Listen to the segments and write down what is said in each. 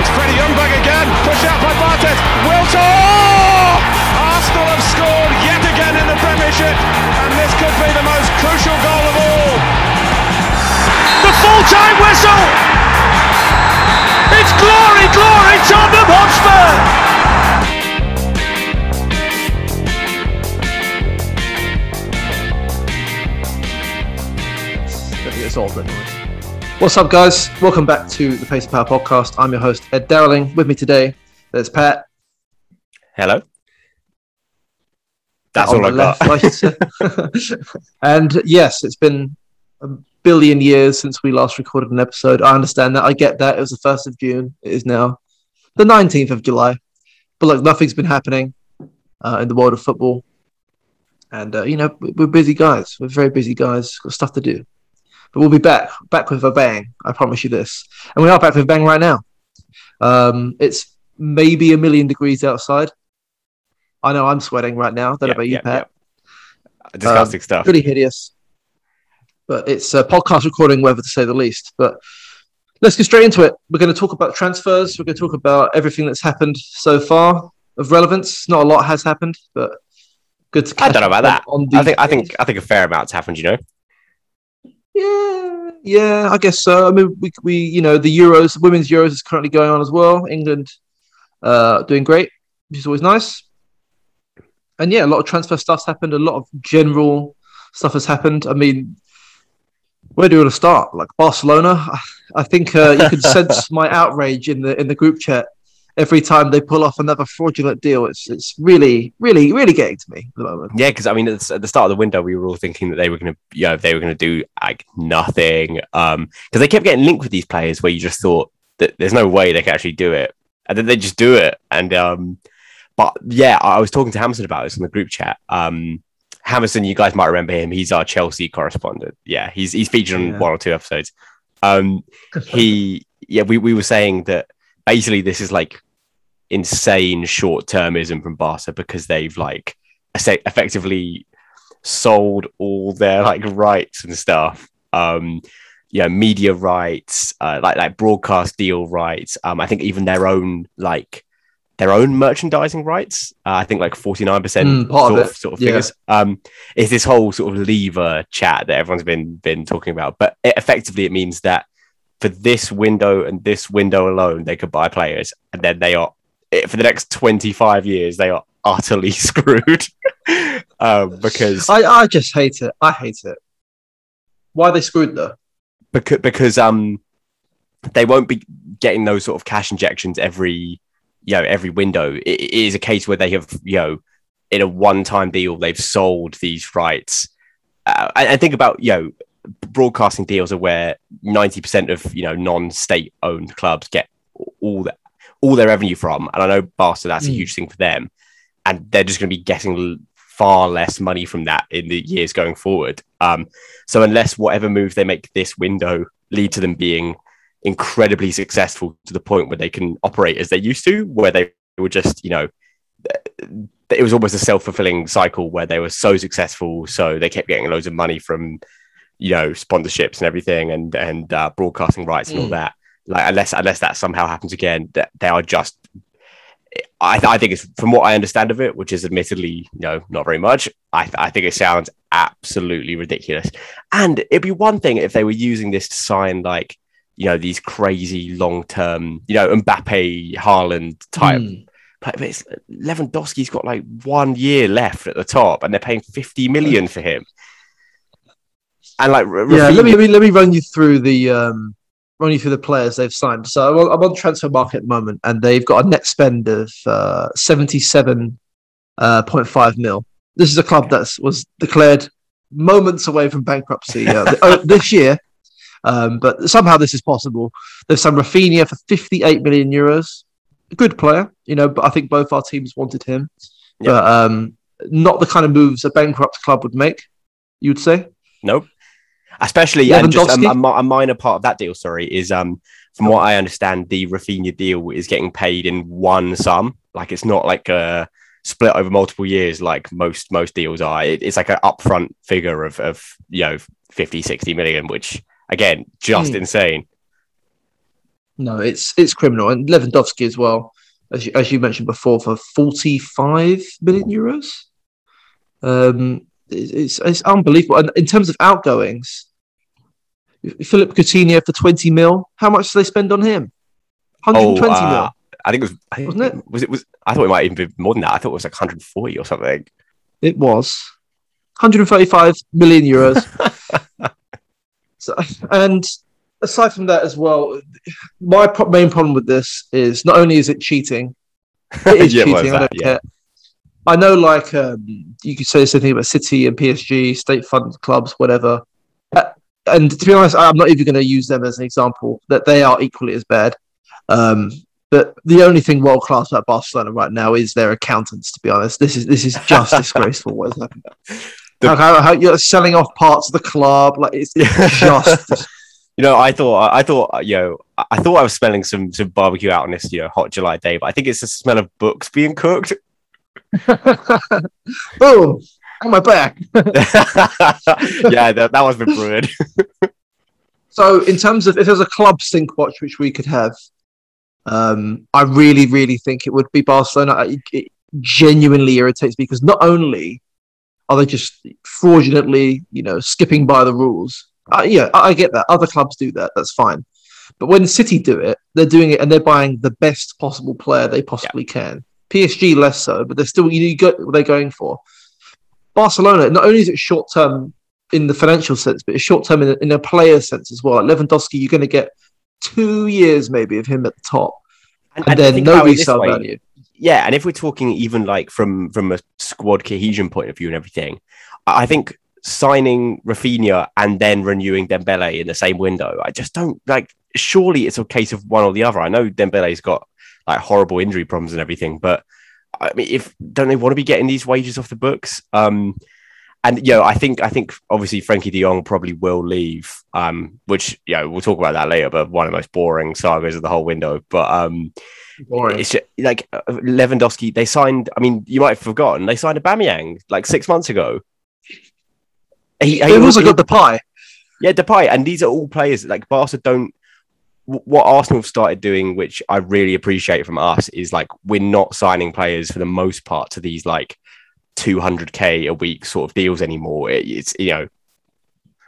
It's Freddie Ljungberg again, pushed out by Barthez. Wiltord! Oh! Arsenal have scored yet again in the Premiership, and this could be the most crucial goal of all. The full-time whistle! It's glory, glory, Tottenham Hotspur! It's all noise. What's up, guys? Welcome back to the Pace of Power podcast. I'm your host, Ed Darling. With me today, there's Pat. Hello. That's all I got. left, I should say. and yes, it's been a billion years since we last recorded an episode. I understand that. I get that. It was the 1st of June. It is now the 19th of July. But look, nothing's been happening uh, in the world of football. And, uh, you know, we- we're busy guys. We're very busy guys. Got stuff to do. But we'll be back, back with a bang. I promise you this. And we are back with a bang right now. Um, it's maybe a million degrees outside. I know I'm sweating right now. Don't know about you, yeah, Pat. yeah. Disgusting Um, stuff. Pretty hideous. But it's a podcast recording weather to say the least. But let's get straight into it. We're going to talk about transfers. We're going to talk about everything that's happened so far of relevance. Not a lot has happened, but good to. I don't know about that. I think I think I think a fair amount's happened. You know. Yeah, yeah, I guess so. I mean, we, we, you know, the Euros, women's Euros is currently going on as well. England, uh, doing great, which is always nice. And yeah, a lot of transfer stuff's happened. A lot of general stuff has happened. I mean, where do you want to start? Like Barcelona, I, I think uh, you can sense my outrage in the in the group chat every time they pull off another fraudulent deal. It's it's really, really, really getting to me at the moment. Yeah, because I mean, at the, start of the window, we were all thinking that they were going to, you know, they were going to do like nothing. Um, because they kept getting linked with these players where you just thought that there's no way they can actually do it, and then they just do it. And um, but yeah, I was talking to Hamilton about this in the group chat. Um, Hamilton, you guys might remember him. He's our Chelsea correspondent. Yeah, he's he's featured on Yeah. one or two episodes. Um, he yeah we, we were saying that basically this is like insane short termism from Barca because they've like effectively sold all their like rights and stuff um you know media rights uh, like like broadcast deal rights um i think even their own like their own merchandising rights uh, i think like 49% Mm, part of sort of, it, sort of yeah. figures um it's this whole sort of lever chat that everyone's been been talking about but it, effectively it means that for this window and this window alone they could buy players and then they are for the next 25 years they are utterly screwed um, because I, I just hate it. I hate it. Why are they screwed though? because because um they won't be getting those sort of cash injections every you know every window it, it is a case where they have you know in a one-time deal they've sold these rights uh, and, and think about you know broadcasting deals are where 90% of you know non-state owned clubs get all that all their revenue from. And i know barca that's a Mm. huge thing for them. And they're just going to be getting far less money from that in the years going forward. Um so unless whatever move they make this window lead to them being incredibly successful to the point where they can operate as they used to, where they were just, you know, it was almost a self-fulfilling cycle where they were so successful, so they kept getting loads of money from, you know, sponsorships and everything, and and uh, broadcasting rights and all Mm. that. Like unless unless that somehow happens again, that they are just. I, I think it's from what I understand of it, which is admittedly, you know, not very much. I, I think it sounds absolutely ridiculous. And it'd be one thing if they were using this to sign like, you know, these crazy long term, you know, Mbappe, Haaland type. Mm. But it's, Lewandowski's got like one year left at the top, and they're paying fifty million for him. And like, R- Yeah, let me, let me let me run you through the um, run you through the players they've signed. So I'm on, I'm on Transfermarkt at the moment, and they've got a net spend of uh, seventy seven point five mil. This is a club that was declared moments away from bankruptcy uh, oh, this year. Um, but somehow this is possible. There's some Rafinha for 58 million euros. A good player, you know, but I think both our teams wanted him. Yeah. But um, not the kind of moves a bankrupt club would make, you'd say. Nope. Especially and just a, a, a minor part of that deal, sorry, is um from what I understand, the Rafinha deal is getting paid in one sum. Like it's not like a split over multiple years like most most deals are. It, it's like an upfront figure of of you know 50, 60 million, which again, just Hmm. insane. No, it's it's criminal. And Lewandowski as well, as you, as you mentioned before, for 45 million euros. Um, it's, it's, it's unbelievable. And in terms of outgoings, Philip Coutinho for 20 mil, how much did they spend on him? 120 uh, mil. I think it was. I think, Wasn't it? Was it was? I thought it might even be more than that. I thought it was like 140 or something. It was 135 million euros. so, and aside from that as well, my pro- main problem with this is not only is it cheating, it is Yeah, cheating. I don't yeah. care. I know, like um, you could say the same thing about City and PSG, state-funded clubs, whatever. And to be honest, I'm not even going to use them as an example. That they are equally as bad. Um, but the only thing world class about Barcelona right now is their accountants. To be honest, this is this is just disgraceful. What is happening? The- how, how, how you're selling off parts of the club, like it's, it's just You know, I thought, I thought, uh, you know, I I thought I was smelling some some barbecue out on this, you know, hot July day, but I think it's the smell of books being cooked. boom on my back. yeah, that, that one's been. So, in terms of if there's a club Stinkwatch which we could have, um, I really, really think it would be Barcelona. It, it genuinely irritates me because not only are they just fraudulently, you know, skipping by the rules. Uh, yeah, I, I get that. Other clubs do that. That's fine. But when City do it, they're doing it and they're buying the best possible player they possibly can. PSG less so, but they're still you, know, you got what they're going for. Barcelona, not only is it short term in the financial sense, but it's short term in, a- in a player sense as well. Like Lewandowski, you're going to get two years maybe of him at the top, and, and then think about no resale value. Yeah, and if we're talking even like from from a squad cohesion point of view and everything, I think signing Rafinha and then renewing Dembele in the same window, I just don't like. Surely it's a case of one or the other. I know Dembele's got like horrible injury problems and everything, but I mean, if don't they want to be getting these wages off the books? Um, and you know, I think I think obviously Frenkie De Jong probably will leave. Um, which you know we'll talk about that later. But one of the most boring sagas of the whole window. But um, Boring. it's just, like uh, Lewandowski. They signed. I mean, you might have forgotten. They signed Aubameyang like six months ago. He, he also got Depay. yeah, Depay, and these are all players like Barca don't. Wh- What Arsenal have started doing, which I really appreciate from us, is like we're not signing players for the most part to these like 200k a week sort of deals anymore. It- it's you know,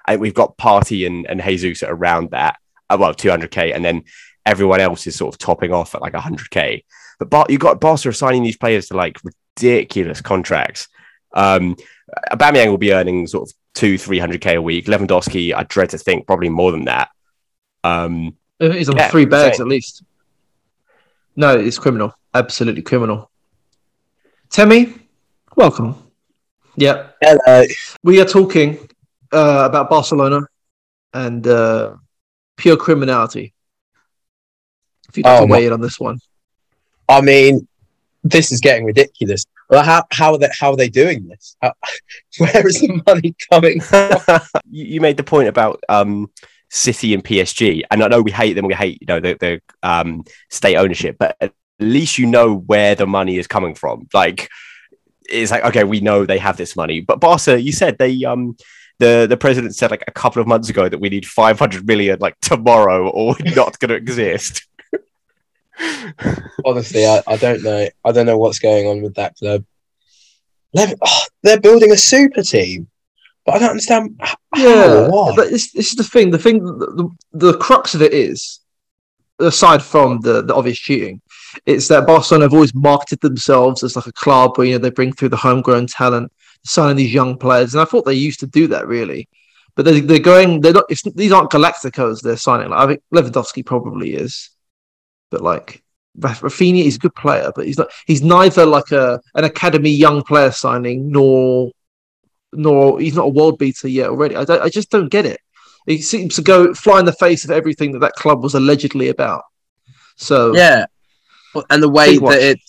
and we've got Partey and and Jesus around that, uh, well 200k, and then everyone else is sort of topping off at like 100k. But Bar- you got Barca signing these players to like ridiculous contracts. Um, Aubameyang will be earning sort of two, three hundred k a week. Lewandowski, I dread to think, probably more than that. Um, He's on Yeah, three bags insane. at least. No, it's criminal. Absolutely criminal. Temi, welcome. Yeah, Hello. we are talking uh, about Barcelona and uh, pure criminality. If you'd like Oh, to weigh in on this one. I mean, this is getting ridiculous. Well, how how are they how are they doing this? How, where is the money coming? you, you made the point about um, City and PSG, and I know we hate them. We hate you know the, the um, state ownership, but at least you know where the money is coming from. Like it's like okay, we know they have this money, but Barca, you said they um. The, the president said like a couple of months ago that we need 500 million like tomorrow or not going to exist. Honestly, I, I don't know. I don't know what's going on with that club. Oh, they're building a super team, but I don't understand how Yeah, why. but this, this is the thing. The thing, the, the, the crux of it is, aside from the, the obvious cheating, it's that Barcelona have always marketed themselves as like a club where you know they bring through the homegrown talent, signing these young players, and I thought they used to do that really, but they, they're going. They're not. It's, these aren't Galacticos they're signing. Like I think Lewandowski probably is, but like. Raf- Rafinha is a good player, but he's not. He's neither like a an academy young player signing, nor nor he's not a world beater yet already. I, I just don't get it. He seems to go fly in the face of everything that that club was allegedly about. So Yeah, and the way that it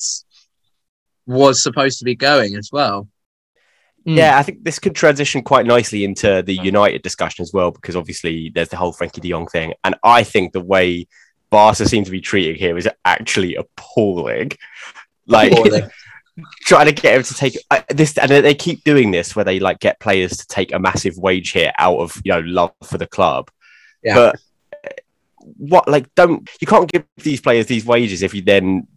was supposed to be going as well. mm, Yeah, I think this could transition quite nicely into the United discussion as well, because obviously there's the whole Frenkie de Jong thing. And I think the way Barca seem to be treating him is actually appalling. Like Appalling. trying to get him to take this, and they keep doing this where they like get players to take a massive wage hit out of you know love for the club. Yeah. But uh, what like don't you can't give these players these wages if you then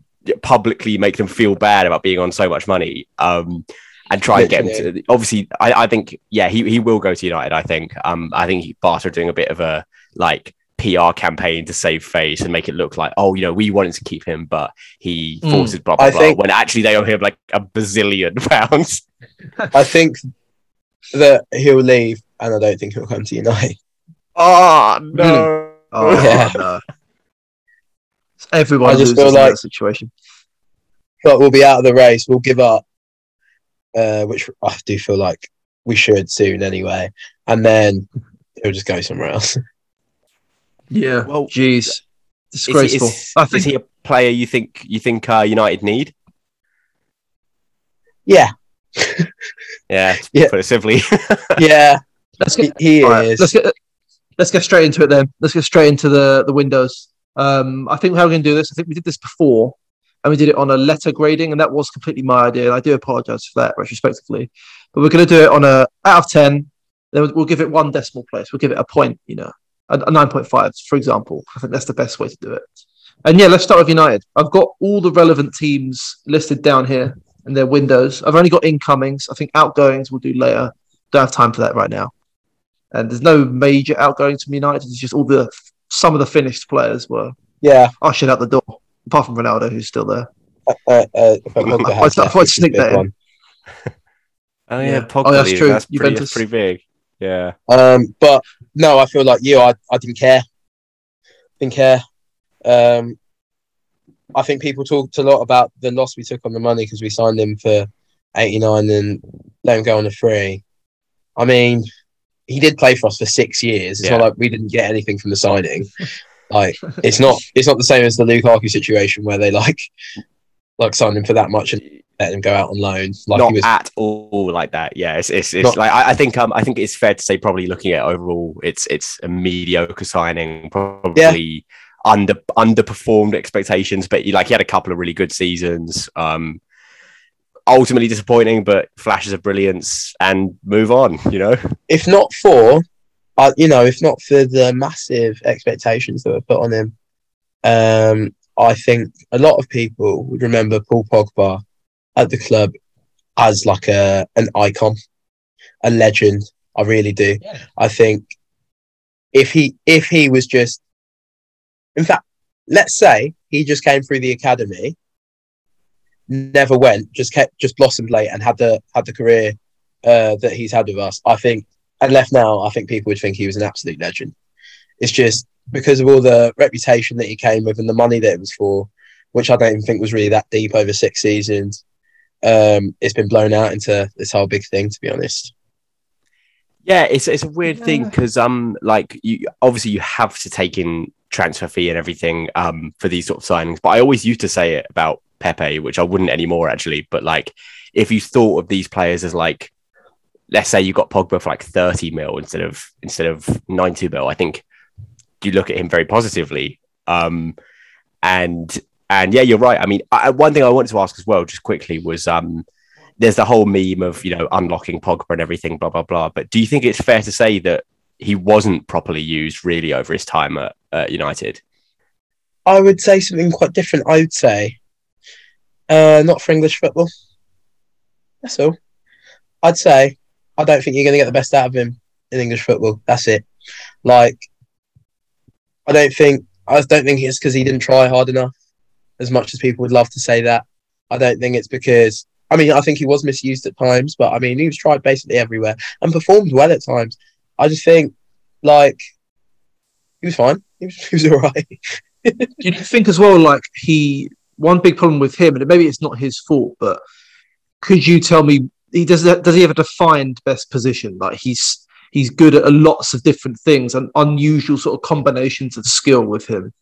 publicly make them feel bad about being on so much money. Um, and try and get him to. Obviously, I, I think yeah, he, he will go to United. I think. Um, I think are doing a bit of a like PR campaign to save face and make it look like oh, you know, we wanted to keep him, but he Mm. forces blah blah I blah. think- when actually they owe him like a bazillion pounds. I think that he'll leave, and I don't think he'll come to United. Oh no! Oh, Yeah. no. Everyone I just loses feel like- that situation. But we'll be out of the race. We'll give up, uh, which I do feel like we should soon anyway, and then he'll just go somewhere else. Yeah. Well, Jeez. Disgraceful. he, is, I is he a player you think you think uh, United need? Yeah, Yeah, to Yeah. put it simply. yeah, let's he, get he All right, is. let's get let's get straight into it then. Let's get straight into the the windows. Um, I think how we're going to do this. I think we did this before, and we did it on a letter grading, and that was completely my idea. And I do apologise for that retrospectively. But we're going to do it on a out of ten. Then we'll- we'll give it one decimal place. We'll give it a point. You know, a, a nine point five, for example. I think that's the best way to do it. And yeah, let's start with United. I've got all the relevant teams listed down here and their windows. I've only got incomings. I think outgoings we'll do later. Don't have time for that right now and there's no major outgoings from United. It's just all the some of the finished players were Yeah, ushered out the door, apart from Ronaldo, who's still there. uh, uh, but Pogba I has thought- I left, thought I'd which is a sneak big that in. oh Yeah. yeah, Pogba Oh, that's true. That's pretty, Juventus. that's pretty big. Yeah. Um, but no, I feel like you. I, I didn't care. Didn't care. Um, I think people talked a lot about the loss we took on the money because we signed him for eighty nine and let him go on a free. I mean, he did play for us for six years. It's Yeah. not like we didn't get anything from the signing. like it's not it's not the same as the Lukaku situation where they like like signed him for that much and let him go out on loan. Like not he was at all like that. Yeah, it's it's, it's Not- like I, I think um I think it's fair to say probably looking at overall it's it's a mediocre signing, probably under underperformed expectations, but he, like he had a couple of really good seasons. Um, ultimately disappointing, but flashes of brilliance and move on. You know, if not for, uh, you know, if not for the massive expectations that were put on him, um, I think a lot of people would remember Paul Pogba at the club as like a an icon, a legend. I really do. Yeah. I think if he if he was just, in fact, let's say he just came through the academy, never went, just kept just blossomed late and had the had the career uh, that he's had with us, I think, and left now, I think people would think he was an absolute legend. It's just because of all the reputation that he came with and the money that it was for, which I don't even think was really that deep over six seasons. Um, it's been blown out into this whole big thing, to be honest. Yeah, it's it's a weird thing because um like you obviously you have to take in transfer fee and everything um for these sort of signings. But I always used to say it about Pepe, which I wouldn't anymore actually. But like if you thought of these players as like let's say you got Pogba for like 30 mil instead of instead of 90 mil, I think you look at him very positively. Um and and yeah, you're right. I mean, I, one thing I wanted to ask as well, just quickly, was um there's the whole meme of you know unlocking Pogba and everything, blah blah blah. But do you think it's fair to say that he wasn't properly used really over his time at, United? I would say something quite different. I would say, uh, not for English football. That's all. I'd say I don't think you're going to get the best out of him in English football. That's it. Like, I don't think I don't think it's because he didn't try hard enough, as much as people would love to say that. I don't think it's because I mean I think he was misused at times, but I mean he was tried basically everywhere and performed well at times. I just think like he was fine. He was, he was all right. Do you think as well, like he one big problem with him, and maybe it's not his fault, but could you tell me he does does he have a defined best position? Like he's he's good at lots of different things and unusual sort of combinations of skill with him.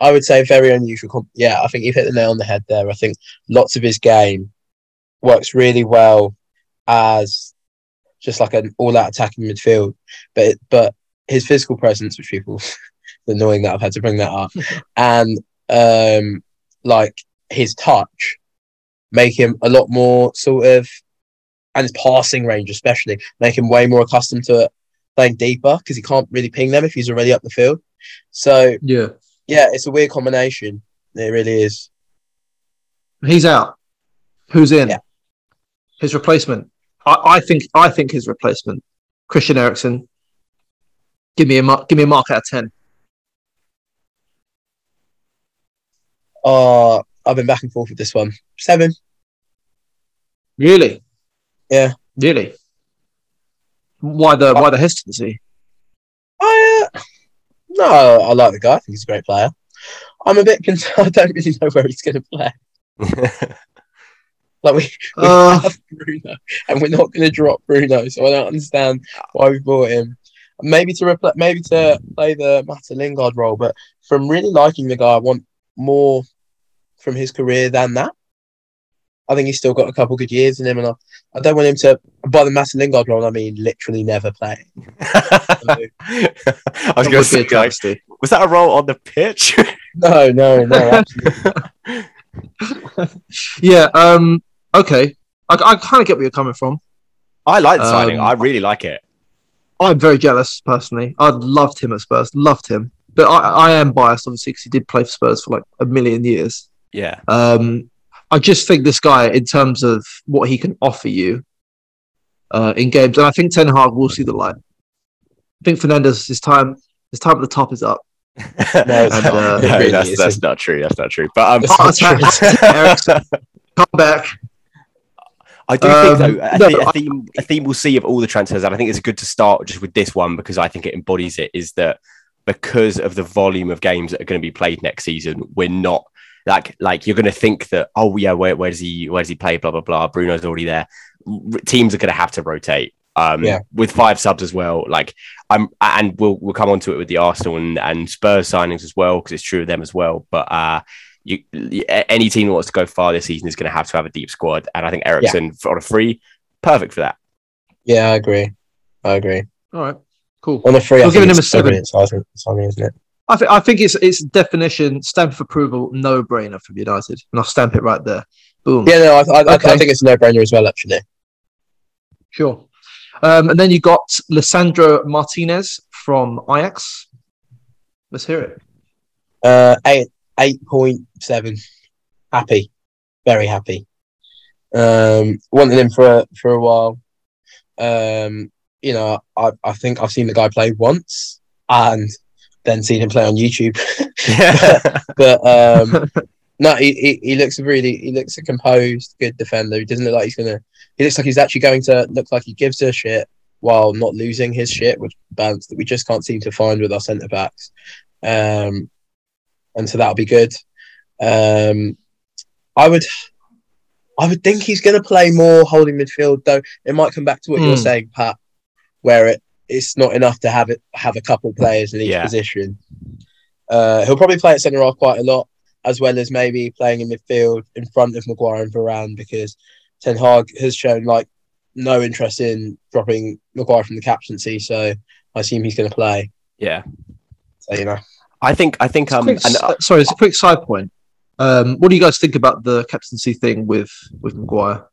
I would say very unusual. Comp- yeah, I think you've hit the nail on the head there. I think lots of his game works really well as just like an all-out attacking midfield, but it, but his physical presence, which people annoying that I've had to bring that up, and um, like his touch, make him a lot more sort of, and his passing range especially, make him way more accustomed to playing deeper because he can't really ping them if he's already up the field. So Yeah. Yeah, it's a weird combination. It really is. He's out. Who's in? Yeah. His replacement. I, I think I think his replacement, Christian Eriksen. Give me a mark. Give me a mark out of ten. Uh, I've been back and forth with this one. Seven. Really? Yeah. Really? Why the why the hesitancy? I, no, I like the guy. I think he's a great player. I'm a bit concerned. I don't really know where he's going to play. Like we, we Uh, have Bruno, and we're not going to drop Bruno, so I don't understand why we bought him. Maybe to repl- maybe to play the Mata Lingard role, but from really liking the guy, I want more from his career than that. I think he's still got a couple good years in him, and I, I don't want him to. By the Mata Lingard role, I mean literally never play. I was that going to say, a like, was that a role on the pitch? No, no, no. absolutely not. Yeah. Um. Okay. I, I kind of get where you're coming from. I like the signing. Um, I really like it. I'm very jealous personally. I loved him at Spurs. Loved him. But I, I am biased, obviously, because he did play for Spurs for like a million years. Yeah. Um, I just think this guy, in terms of what he can offer you uh, in games, and I think Ten Hag will see the light. I think Fernandes, his time, his time at the top is up. No, And, uh, no, really that's, that's isn't. true. That's not true. But um, not Attack- come back. I do Um, think though, a, no, but a I- theme a theme we'll see of all the transfers, and I think it's good to start just with this one because I think it embodies it. Is that because of the volume of games that are going to be played next season, we're not like like you're going to think that oh yeah, where, where does he where does he play? Blah blah blah. Bruno's already there. R- teams are going to have to rotate. Um, Yeah. with five subs as well. Like I'm, and we'll we'll come on to it with the Arsenal and, and Spurs signings as well because it's true of them as well. But uh, you, any team that wants to go far this season is going to have to have a deep squad, and I think Eriksen for on a free, perfect for that. Yeah, I agree. I agree. All right, cool. On a free, I You're giving him it's a seven. brilliant signing, signing, isn't it? I, th- I think it's it's definition stamp of approval, no brainer from United, and I'll stamp it right there. Boom. Yeah, no, I, I, Okay. I think it's a no-brainer as well. Actually, Sure. Um, and then you got Lisandro Martinez from Ajax. Let's hear it. uh, eight eight point seven. Happy, very happy. Um, wanted him for a, for a while. Um, you know, I, I think I've seen the guy play once and then seen him play on YouTube. but um, no, he, he he looks really he looks a composed, good defender. He doesn't look like he's gonna. He looks like he's actually going to look like he gives a shit while not losing his shit, which balance that we just can't seem to find with our centre backs. Um, and so that'll be good. Um, I would. I would think he's going to play more holding midfield, though. It might come back to what you're Hmm. saying, Pat, where it it's not enough to have it have a couple players in each Yeah. position. Uh, he'll probably play at centre half quite a lot, as well as maybe playing in midfield in front of Maguire and Varane, because Ten Hag has shown like no interest in dropping Maguire from the captaincy. So I assume he's going to play. yeah. So you know, I think I think um quick, and, s- sorry, it's a quick side point. Um, what do you guys think about the captaincy thing with with Maguire?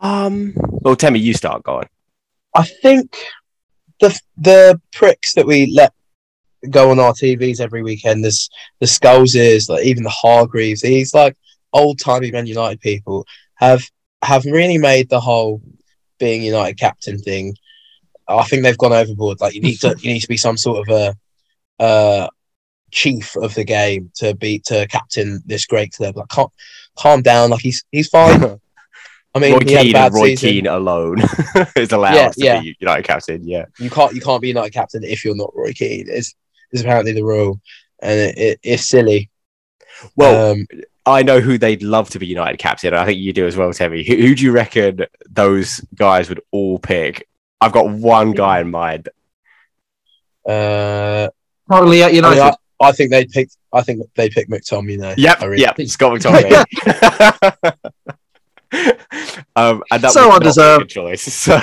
um well Temi, you start going. I think the the pricks that we let go on our TVs every weekend, there's the Scholeses, like even the Hargreaves, these like old timey Man United people have have really made the whole being United captain thing. I think they've gone overboard. Like you need to you need to be some sort of a uh chief of the game to be to captain this great club. Like calm, calm down. Like he's he's fine. I mean, Roy he had a Keane and Roy season. Keane alone is allowed Yeah, to yeah. be United captain. Yeah. You can't you can't be United captain if you're not Roy Keane. Is is apparently the rule, and it, it, it's silly. Well, um, I know who they'd love to be United captain. I think you do as well, Temi. Who, who do you reckon those guys would all pick I've got one guy in mind. Uh, Currently at I, mean, United. I, I think they'd pick. I think they pick McTominay. Yep, I really yep, think- Scott McTominay. um, and that So not undeserved. choice. So,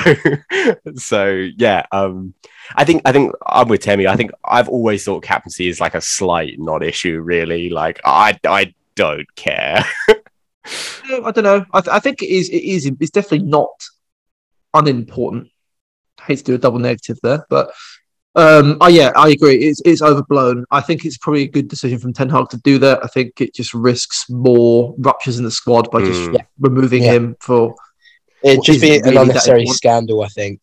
so yeah. Um, I think I think I'm with Temi. I think I've always thought captaincy is like a slight non-issue. Really, like I I don't care. I don't know. I, th- I think it is. It is. It's definitely not unimportant. hate to do a double negative there, but um, oh yeah, I agree. It's it's overblown. I think it's probably a good decision from Ten Hag to do that. I think it just risks more ruptures in the squad by just Mm. Yeah. removing Yeah. him for It'd just is be it an unnecessary scandal. I think.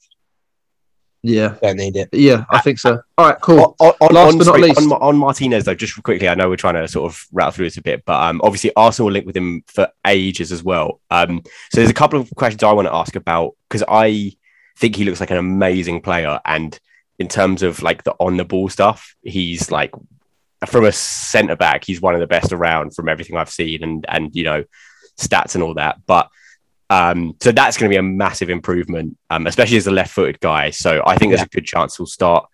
yeah, Don't need it. yeah. I think so. All right, cool. On, on, Last on- but not sorry, least. on, on Martinez though, just quickly, I know we're trying to sort of rattle through this a bit, but um, obviously Arsenal linked with him for ages as well. Um, so there's a couple of questions I want to ask about because I think he looks like an amazing player, and in terms of like the on the ball stuff, he's like from a centre back, he's one of the best around from everything I've seen, and and you know stats and all that, but. Um, so that's going to be a massive improvement, um, especially as a left-footed guy. So I think there's a good chance he'll start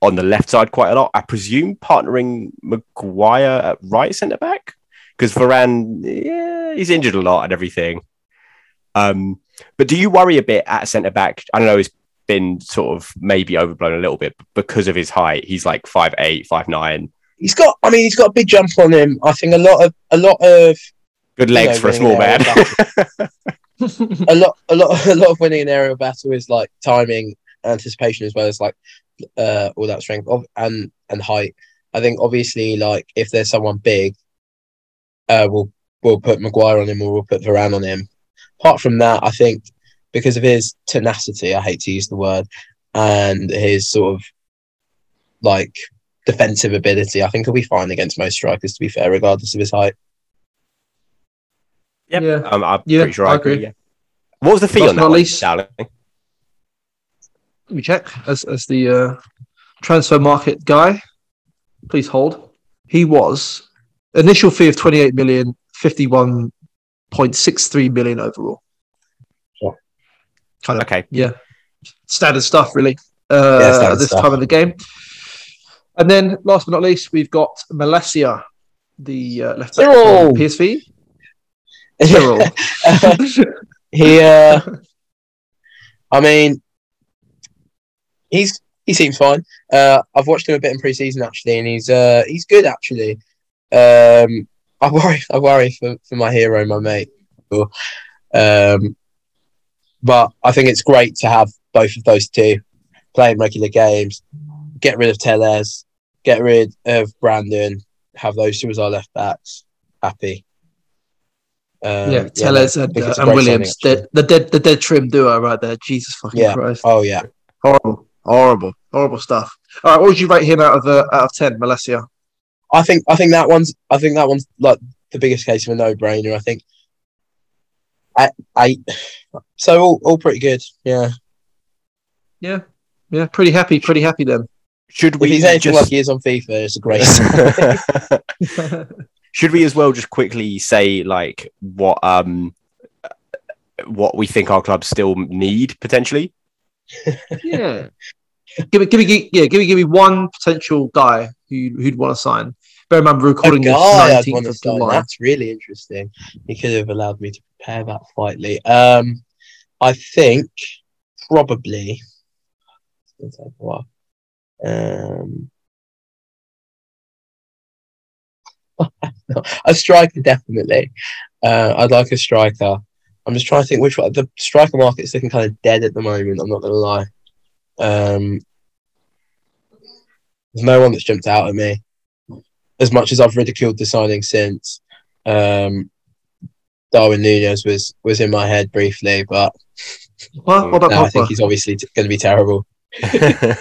on the left side quite a lot. I presume partnering Maguire at right centre back because Varane, yeah, he's injured a lot and everything. Um, but do you worry a bit at centre back? I don't know. It's been sort of maybe overblown a little bit because of his height. He's like five eight, five nine. He's got. I mean, he's got a big jump on him. I think a lot of a lot of Good legs know, for a small man. a lot a lot a lot of winning an aerial battle is like timing, anticipation, as well as like uh all that strength of and and height. I think obviously like if there's someone big, uh, we'll we'll put Maguire on him or we'll put Varane on him. Apart from that, I think because of his tenacity, I hate to use the word, and his sort of like defensive ability, I think he'll be fine against most strikers. To be fair, regardless of his height. Yep. Yeah. Um, I'm Yeah, pretty sure I, I agree. agree. Yeah. What was the fee Last on that not one, least- darling? Let me check as as the uh, transfer market guy. Please hold. He was initial fee of 28 million, 51.63 million overall. Kind of Okay. yeah, standard stuff really. Uh, Yeah, standard at this stuff. time of the game. And then, last but not least, we've got Malacia, the uh, left back from PSV. Cyril. he uh I mean he's he seems fine. Uh I've watched him a bit in pre-season actually and he's uh he's good actually. Um I worry I worry for, for my hero, my mate. Um but I think it's great to have both of those two playing regular games, get rid of Telles, get rid of Brandon, have those two as our left backs. Happy. Um, yeah, Telles I and, uh, and Williams, the, the dead the dead trim duo right there. Jesus fucking Yeah. Christ! Oh yeah. Horrible, horrible, horrible stuff. All right, what would you rate him out of uh, out of ten, Malacia? I think I think that one's I think that one's like the biggest case of a no brainer. I think I I so all, all pretty good. Yeah. Yeah, yeah, pretty happy, pretty happy then. Should If we he's anything just like he is on FIFA, it's a great. Should we as well just quickly say like what um what we think our clubs still need potentially? yeah, give me, give me, yeah, give me, give me one potential guy who who'd want to sign. Bear in mind, we're recording this nineteenth of. July. That's really interesting. He could have allowed me to prepare that slightly. Um, I think probably. It's gonna take a while. Um, a striker definitely. Uh, I'd like a striker. I'm just trying to think which one. The striker market's looking kind of dead at the moment. I'm not going to lie. Um, there's no one that's jumped out at me. As much as I've ridiculed the signing since, um, Darwin Nunez was was in my head briefly, but What, what about now I think he's obviously t- going to be terrible.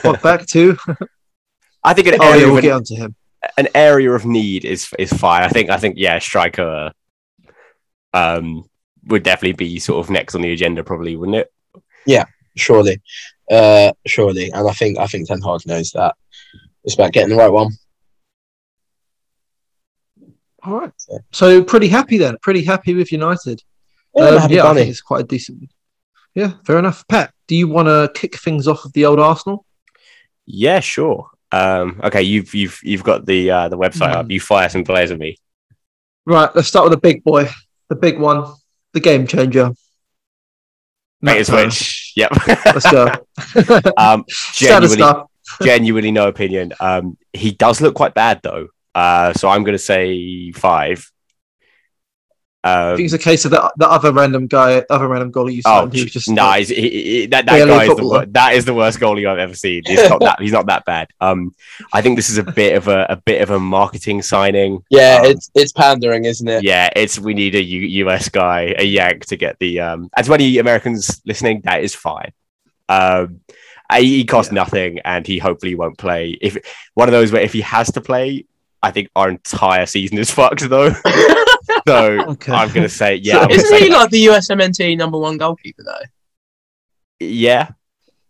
What back to? I think an Oh area yeah, of we'll an, get onto him. an area of need is is fine. I think I think yeah, striker um would definitely be sort of next on the agenda probably, wouldn't it? Yeah, surely, uh, surely, and I think I think Ten Hag knows that. It's about getting the right one. All right, so pretty happy then. Pretty happy with United. Yeah, Um, yeah, I think it's quite a decent. Yeah, fair enough. Pat, do you want to kick things off with the old Arsenal? Yeah, sure. Um, okay, you've you've you've got the uh, the website Mm. up. You fire some blaze at me. Right, let's start with the big boy, the big one, the game changer. Make a Matt switch. Yep. Let's go. um, genuinely, genuinely no opinion. Um, he does look quite bad though. Uh, so I'm going to say five. I Um, think it's a case of the, the other random guy, other random goalie you oh, signed. who just nah, he's, he, he, that, that guy is the, that is the worst goalie I've ever seen. He's not that. He's not that bad. Um, I think this is a bit of a, a bit of a marketing signing. Yeah, Um, it's it's pandering, isn't it? yeah, it's we need a U- US guy, a Yank to get the um. And to any Americans listening, that is fine. Um, he costs Yeah. nothing, and he hopefully won't play. If one of those where if he has to play, I think our entire season is fucked though. so Okay. I'm gonna say yeah. So- Isn't say he that. like the USMNT number one goalkeeper though? yeah.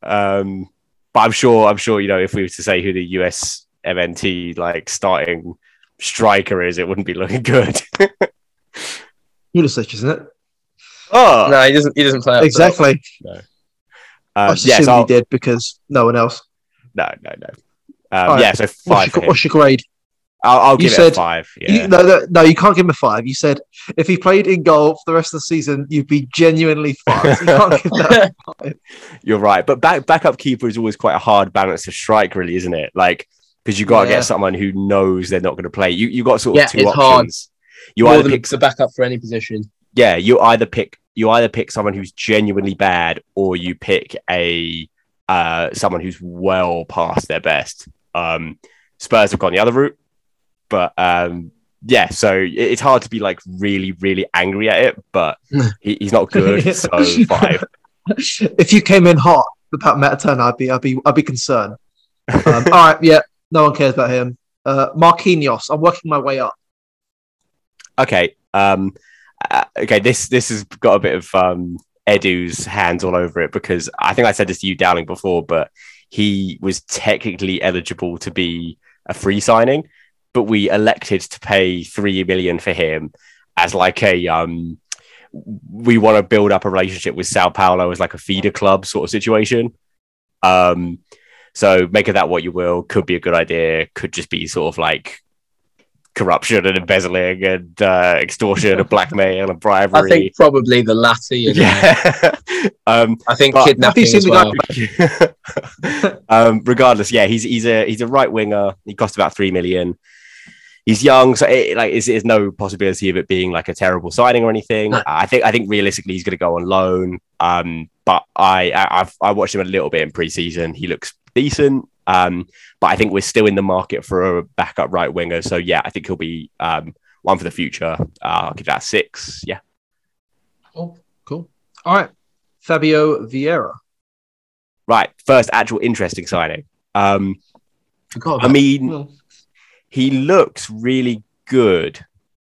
Um, but I'm sure I'm sure you know if we were to say who the US MNT like starting striker is, it wouldn't be looking good. Pulisic, isn't it? oh, No, he doesn't. He doesn't play. up top. Exactly. I um, just yeah, assumed so he I'll- did because no one else. No, no, no. Um, All right. Yeah, so What's five. your, what's your grade? I'll, I'll You give it a said- five. You- no, no, no, you can't give him a five. You said if he played in goal for the rest of the season, you'd be genuinely five. You can't give that. a five. You're right. But back backup keeper is always quite a hard balance to strike, really, isn't it? Like, because you got to Yeah. get someone who knows they're not going to play. You you got sort of Yeah, two it's hard. options. You More either than pick the backup for any position. yeah, you either pick you either pick someone who's genuinely bad or you pick a uh someone who's well past their best. Um Spurs have gone the other route, but um yeah, so it's hard to be like really, really angry at it, but he, he's not good. So five. if you came in hot about Turner, I'd be, I'd be, I'd be concerned. Um, all right, yeah, no one cares about him. Uh, Marquinhos, I'm working my way up. Okay. Um uh, okay, this this has got a bit of um Edu's hands all over it because I think I said this to you Dowling before, but he was technically eligible to be a free signing, but we elected to pay three million for him as like a um we want to build up a relationship with Sao Paulo as like a feeder club sort of situation. Um so make of that what you will. Could be a good idea. Could just be sort of like corruption and embezzling and uh, extortion and blackmail and bribery. I think probably the latter. You know? yeah. um, I think kidnapping as well. um, regardless, yeah, he's he's a he's a right winger. He cost about three million. He's young, so it, like is there's no possibility of it being like a terrible signing or anything. I think I think realistically he's going to go on loan. Um, but I, I I've I watched him a little bit in preseason. He looks decent. Um, but I think we're still in the market for a backup right winger. So yeah, I think he'll be um one for the future. Uh, I'll give that a six. Yeah. Oh, cool. All right, Fabio Vieira. Right. First actual interesting signing. Um, I mean, Well, he looks really good.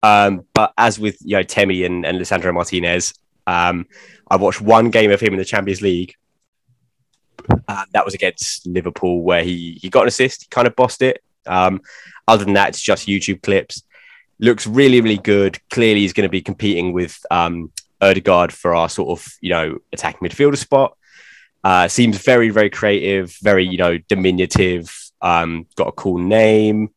Um, but as with you know Temi and, and Lisandro Martinez, um, I watched one game of him in the Champions League. Uh, that was against Liverpool, where he he got an assist. He kind of bossed it. Um, other than that, it's just YouTube clips. Looks really, really good. Clearly, he's going to be competing with um, Odegaard for our sort of you know attacking midfielder spot. Uh, seems very, very creative, very you know diminutive. Um, got a cool name.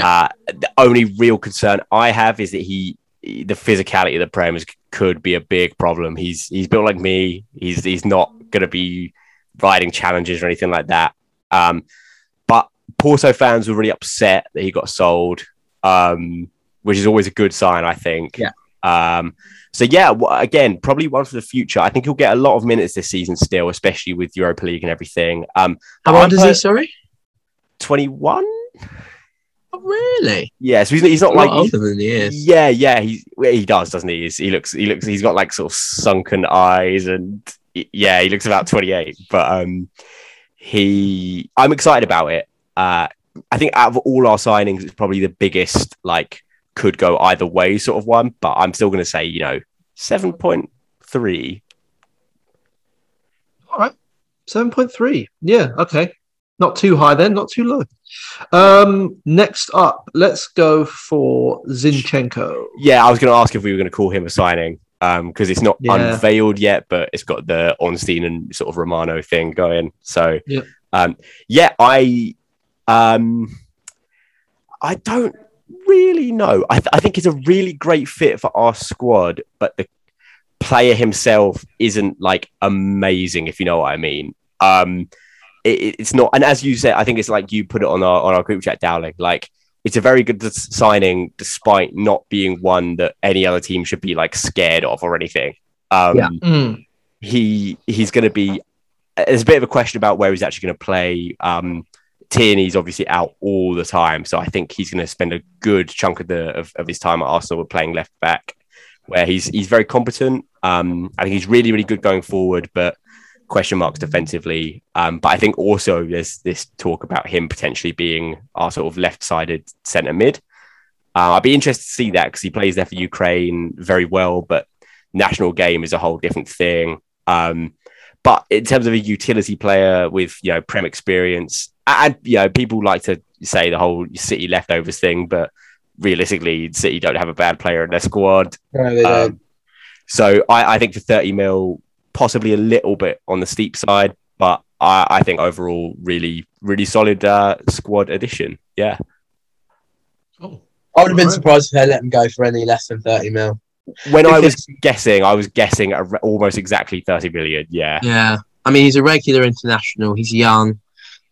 Uh, the only real concern I have is that he, the physicality of the Prem could be a big problem. He's he's built like me. He's he's not going to be riding challenges or anything like that. Um, but Porto fans were really upset that he got sold, um, which is always a good sign, I think. Yeah. Um, so yeah, again, probably one for the future. I think he'll get a lot of minutes this season still, especially with Europa League and everything. Um, How old is he? Sorry. 21? Really? Yeah, so he's, he's not A lot like older than he is. Yeah, yeah, he he does, doesn't he? He's, he looks he looks he's got like sort of sunken eyes and yeah, he looks about 28, but um he I'm excited about it. Uh I think out of all our signings it's probably the biggest like could go either way sort of one, but I'm still going to say, you know, 7.3. all right, seven point three. Yeah, okay, not too high then, not too low. Um, next up, let's go for Zinchenko. Yeah, I was going to ask if we were going to call him a signing. because it's not Yeah. unveiled yet, but it's got the Ornstein and sort of Romano thing going. So, Yep. um, yeah, I, um, I don't really know. I, th- I think it's a really great fit for our squad, but the player himself isn't like amazing, if you know what I mean. Um, it, it- it's not, and as you said, I think it's like you put it on our on our group chat, Dowling. Like it's a very good s- signing, despite not being one that any other team should be like scared of or anything. Um, Yeah. Mm. he he's going to be. There's a bit of a question about where he's actually going to play. Um, Tierney's obviously out all the time, so I think he's going to spend a good chunk of the of, of his time at Arsenal playing left back, where he's he's very competent. Um, I think he's really really good going forward, but question marks defensively. Um, but I think also there's this talk about him potentially being our sort of left-sided centre mid. Uh, I'd be interested to see that because he plays there for Ukraine very well, but national game is a whole different thing. Um, but in terms of a utility player with you know prem experience, and you know people like to say the whole City leftovers thing, but realistically, City don't have a bad player in their squad. No. Um, so I, I think for 30 mil, possibly a little bit on the steep side, but I, I think overall really, really solid uh, squad addition. Yeah. Oh. I would have been Alright. surprised if they let him go for any less than 30 mil. When I was guessing, I was guessing at re- almost exactly 30 million. Yeah. Yeah, I mean he's a regular international. He's young.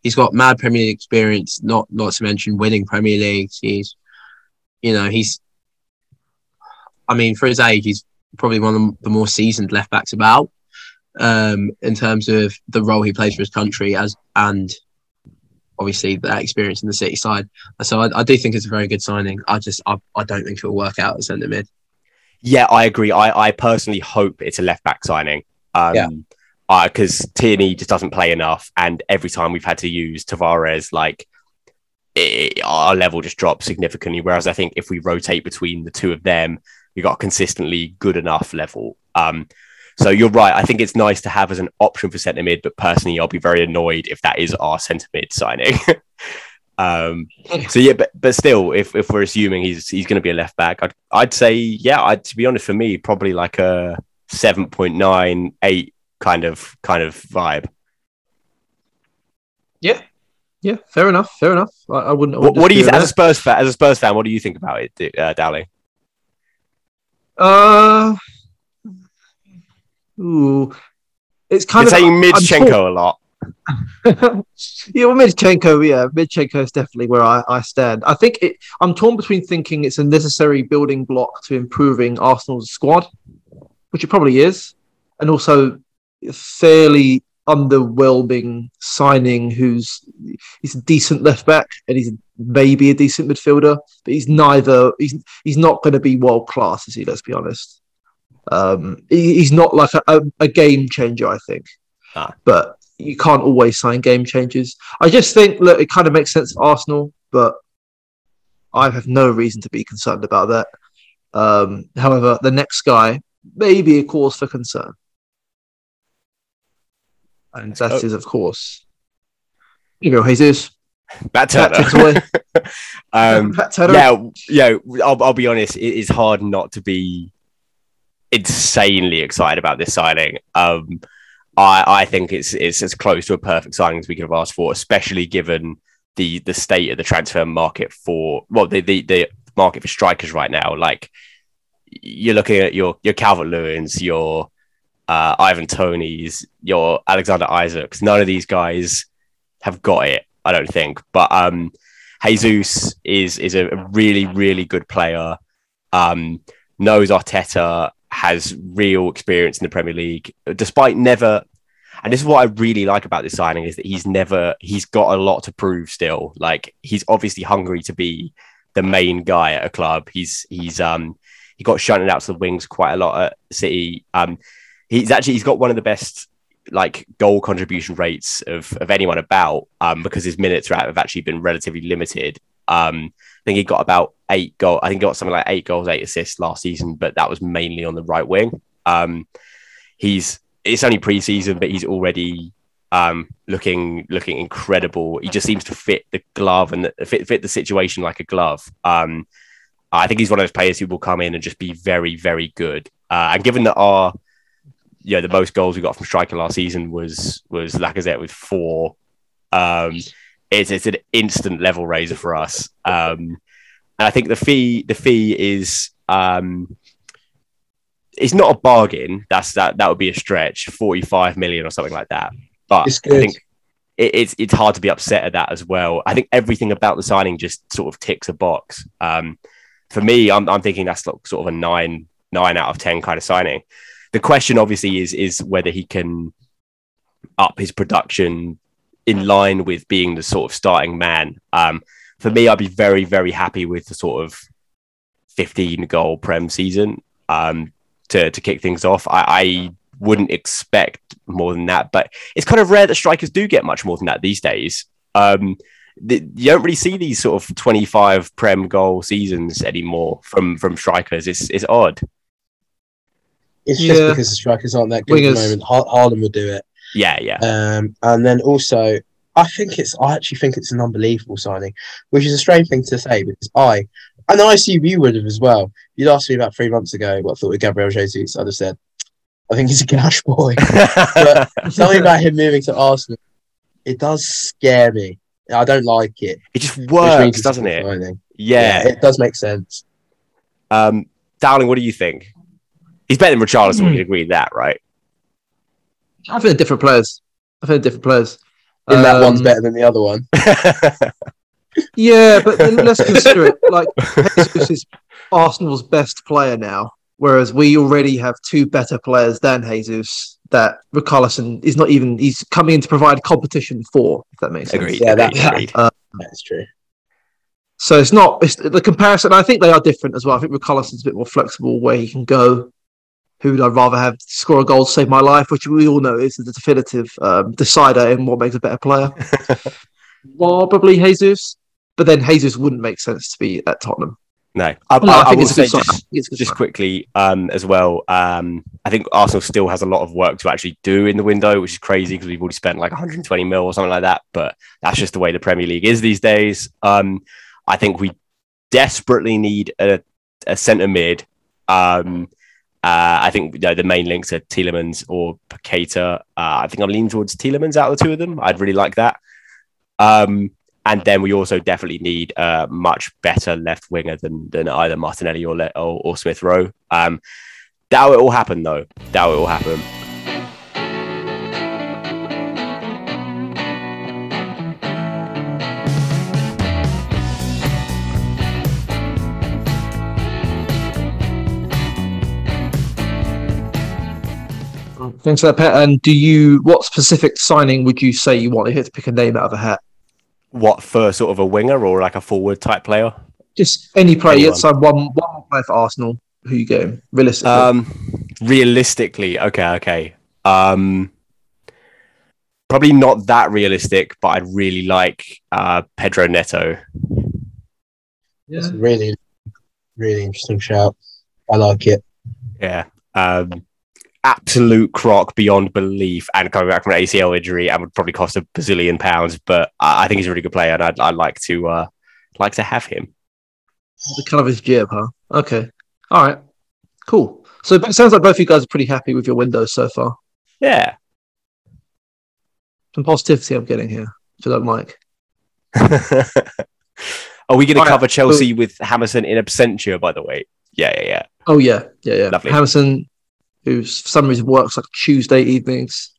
He's got mad Premier League experience. Not not to mention winning Premier Leagues. He's, you know, he's. I mean, for his age, he's probably one of the more seasoned left backs about. Um, in terms of the role he plays for his country as and obviously that experience in the city side. So I, I do think it's a very good signing. I just I, I don't think it'll work out at centre mid. Yeah, I agree. I, I personally hope it's a left back signing. Um, Yeah. Because Tierney just doesn't play enough, and every time we've had to use Tavares, like it, our level just drops significantly. Whereas I think if we rotate between the two of them, we got a consistently good enough level. Um, so you're right. I think it's nice to have as an option for centre mid, but personally, I'll be very annoyed if that is our centre mid signing. um, so yeah, but but still, if, if we're assuming he's he's going to be a left back, I'd I'd say yeah. I'd, to be honest, for me, probably like a seven point nine eight kind of kind of vibe. Yeah. Yeah, fair enough. Fair enough. I, I wouldn't. I What, wouldn't what do you as a Spurs fan? As a Spurs fan, what do you think about it, uh, Dowling? Uh, ooh, it's kind You're of saying Midchenko a lot. yeah, well, Midchenko, yeah, Midchenko is definitely where I, I stand. I think it, I'm torn between thinking it's a necessary building block to improving Arsenal's squad, which it probably is, and also fairly underwhelming signing who's he's a decent left back and he's maybe a decent midfielder, but he's neither. He's he's not going to be world class, is he? Let's be honest. Um, he's not like a, a, game changer, I think. Ah. But you can't always sign game changers. I just think look, it kind of makes sense for Arsenal, but I have no reason to be concerned about that. Um, however, the next guy may be a cause for concern, and that is, Oh. of course, you know, Jesus. That Turner. um, Pat Turner. yeah, yeah. I'll, I'll be honest. It is hard not to be insanely excited about this signing. Um, I, I think it's it's as close to a perfect signing as we could have asked for, especially given the the state of the transfer market for well the the, the market for strikers right now. Like you're looking at your your Calvert Lewins, your uh, Ivan Tonys, your Alexander Isaks. None of these guys have got it, I don't think. But um, Jesus is is a really really good player. Um, knows Arteta has real experience in the Premier League, despite never. And this is what I really like about this signing is that he's never he's got a lot to prove still. Like he's obviously hungry to be the main guy at a club. He's he's um he got shunted out to the wings quite a lot at City. Um, he's actually he's got one of the best like goal contribution rates of, of anyone about um, because his minutes have actually been relatively limited. Um, I think he got about eight goal. I think he got something like eight goals, eight assists last season, but that was mainly on the right wing. Um, he's it's only preseason, but he's already um, looking looking incredible. He just seems to fit the glove and the, fit fit the situation like a glove. Um, I think he's one of those players who will come in and just be very, very good. Uh, and given that our, you know, the most goals we got from striker last season was was Lacazette with four. Um, it's it's an instant level raiser for us. Um, and I think the fee the fee is um, it's not a bargain. That's that that would be a stretch, forty five million or something like that. But I think it, it's it's hard to be upset at that as well. I think everything about the signing just sort of ticks a box. Um, for me, I'm I'm thinking that's like sort of a nine nine out of ten kind of signing. The question obviously is is whether he can up his production in line with being the sort of starting man. Um, for me, I'd be very very happy with the sort of 15 goal prem season um, to to kick things off. I, I wouldn't expect more than that, but it's kind of rare that strikers do get much more than that these days. Um, the, you don't really see these sort of 25 prem goal seasons anymore from from strikers. It's it's odd. It's just Yeah. because the strikers aren't that good at the moment. Ha- Haaland would do it. Yeah, yeah. Um, and then also, I think it's, I actually think it's an unbelievable signing, which is a strange thing to say because I, and I assume you would have as well. You'd asked me about three months ago what I thought of Gabriel Jesus. I'd have said, I think he's a cash boy. But something about him moving to Arsenal, it does scare me. I don't like it. it just works, doesn't it? signing. Yeah. it does make sense. Um, Dowling, what do you think? He's better than Richarlison. We Hmm. can agree with that, right? I think they're different players. I think they're different players. And that one's Um, better than the other one. Yeah, but let's consider it like Jesus is Arsenal's best player now, whereas we already have two better players than Jesus. That Richarlison is not even he's coming in to provide competition for. If that makes sense. agreed. Yeah, that- agreed, agreed. That's true. So it's not it's the comparison. I think they are different as well. I think Richarlison's a bit more flexible where he can go. Who would I rather have score a goal to save my life, which we all know is the definitive um, decider in what makes a better player. Probably Jesus, but then Jesus wouldn't make sense to be at Tottenham. No, I, I, I I think will it's a say good just, it's a good just quickly um, as well. Um, I think Arsenal still has a lot of work to actually do in the window, which is crazy because we've already spent like 120 mil or something like that. But that's just the way the Premier League is these days. Um, I think we desperately need a, a centre mid. Um, uh, I think you know, the main links are Tielemans or Paqueta. Uh, I think I'm leaning towards Tielemans out of the two of them. I'd really like that. Um, and then we also definitely need a much better left winger than than either Martinelli or or, or Smith Rowe. Um, that will all happen though. That will all happen. Thanks for that, Pat. And do you what specific signing would you say you want if you had to pick a name out of a hat? What for sort of a winger or like a forward type player? Just any player. You Anyone. had to sign one one player for Arsenal. Who you getting? Realistically, Um, realistically, okay, okay. Um, probably not that realistic, but I'd really like uh, Pedro Neto. yeah. That's a really, really interesting shout. I like it. Yeah. Um, absolute crock beyond belief and coming back from an ACL injury and would probably cost a bazillion pounds. But I I think he's a really good player and I'd, I'd like to uh, like to have him. the kind of his jib, huh? Okay, all right, cool. So it sounds like both of you guys are pretty happy with your windows so far. Yeah. Some positivity I'm getting here. If you don't like. Are we going to cover Chelsea with Hammerson in absentia, by the way? Yeah, yeah, yeah. Oh yeah, yeah, yeah. Lovely. Hamilton, who's for some reason works like Tuesday evenings.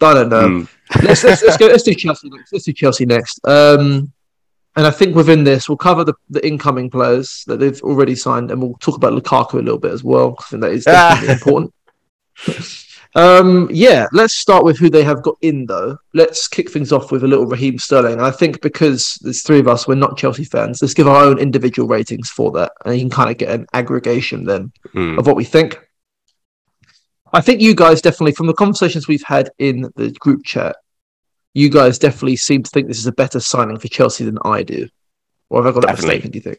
I don't know. Mm. let's, let's, let's go. Let's do Chelsea next. Let's do Chelsea next. Um, and I think within this, we'll cover the, the incoming players that they've already signed, and we'll talk about Lukaku a little bit as well. I think that is definitely important. Um, yeah, let's start with who they have got in though. Let's kick things off with a little Raheem Sterling. And I think because there's three of us, we're not Chelsea fans. Let's give our own individual ratings for that, and you can kind of get an aggregation then Mm. of what we think. I think you guys definitely, from the conversations we've had in the group chat, you guys definitely seem to think this is a better signing for Chelsea than I do. Or have I got that Definitely. mistaken, do you think?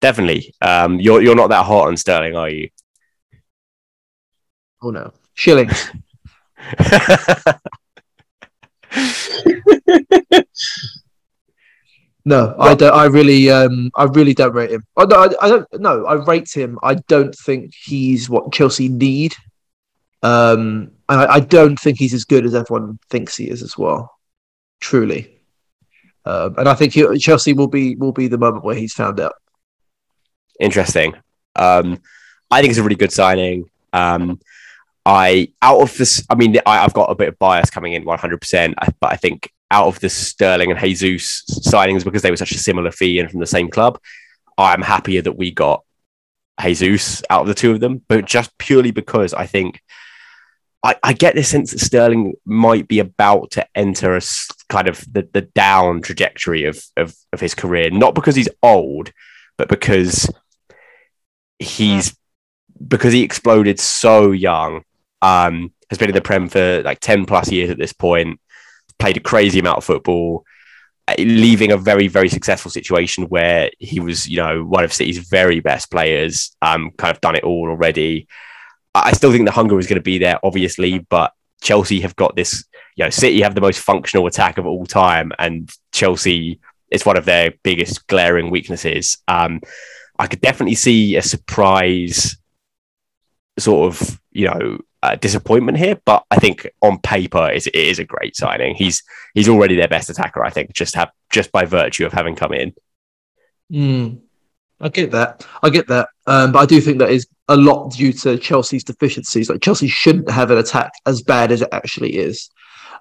Definitely. Um, you're you're not that hot on Sterling, are you? Oh no. Shillings. No, I don't. I really, um, I really don't rate him. Oh, no, I, I don't. No, I rate him. I don't think he's what Chelsea need. Um, and I, I don't think he's as good as everyone thinks he is as well. Truly, um, and I think he, Chelsea will be will be the moment where he's found out. Interesting. Um, I think it's a really good signing. Um, I out of this, I mean, I, I've got a bit of bias coming in 100%, but I think out of the Sterling and Jesus signings because they were such a similar fee and from the same club, I'm happier that we got Jesus out of the two of them, but just purely because I think I, I get this sense that Sterling might be about to enter a kind of the, the down trajectory of, of of his career, not because he's old, but because he's because he exploded so young. Um, has been in the Prem for like ten plus years at this point. Played a crazy amount of football, uh, leaving a very very successful situation where he was you know one of City's very best players. Um, kind of done it all already. I still think the hunger is going to be there, obviously, but Chelsea have got this. You know, City have the most functional attack of all time, and Chelsea is one of their biggest glaring weaknesses. Um, I could definitely see a surprise sort of, you know, uh, disappointment here, but I think on paper it is a great signing. He's he's already their best attacker, I think, just have just by virtue of having come in. Mm, I get that. I get that. Um, but I do think that is a lot due to Chelsea's deficiencies. Like Chelsea shouldn't have an attack as bad as it actually is.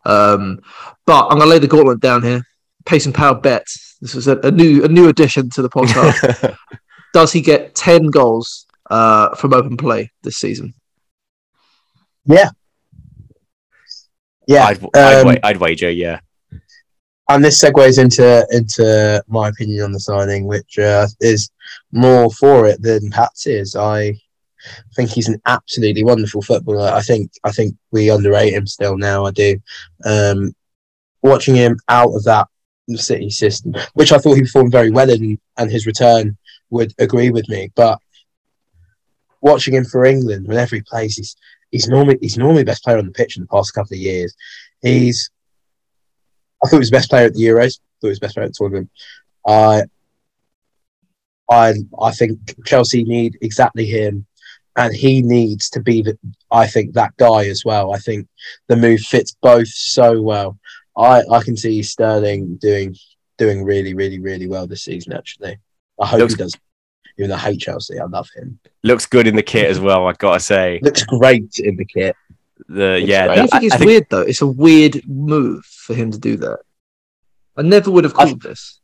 Um, but I'm gonna lay the gauntlet down here. Pace and power bet. This is a, a new a new addition to the podcast. Does he get ten goals uh, from open play this season? Yeah, I'd, I'd, um, wa- I'd wager, yeah. And this segues into into my opinion on the signing, which uh, is more for it than Pat's is. I think he's an absolutely wonderful footballer. I think I think we underrate him still now. I do. Um, watching him out of that City system, which I thought he performed very well in, and his return would agree with me. But watching him for England, whenever he plays, he's he's normally he's normally best player on the pitch in the past couple of years. He's I thought he was the best player at the Euros. I thought he was the best player at the tournament. I I I think Chelsea need exactly him, and he needs to be the I think that guy as well. I think the move fits both so well. I I can see Sterling doing doing really really really well this season. Actually, I hope Looks- he does. Even though I hate Chelsea, I love him. Looks good in the kit as well, I gotta say. Looks great in the kit. The yeah, great. I the- don't think it's I think- weird though. It's a weird move for him to do that. I never would have I- called this.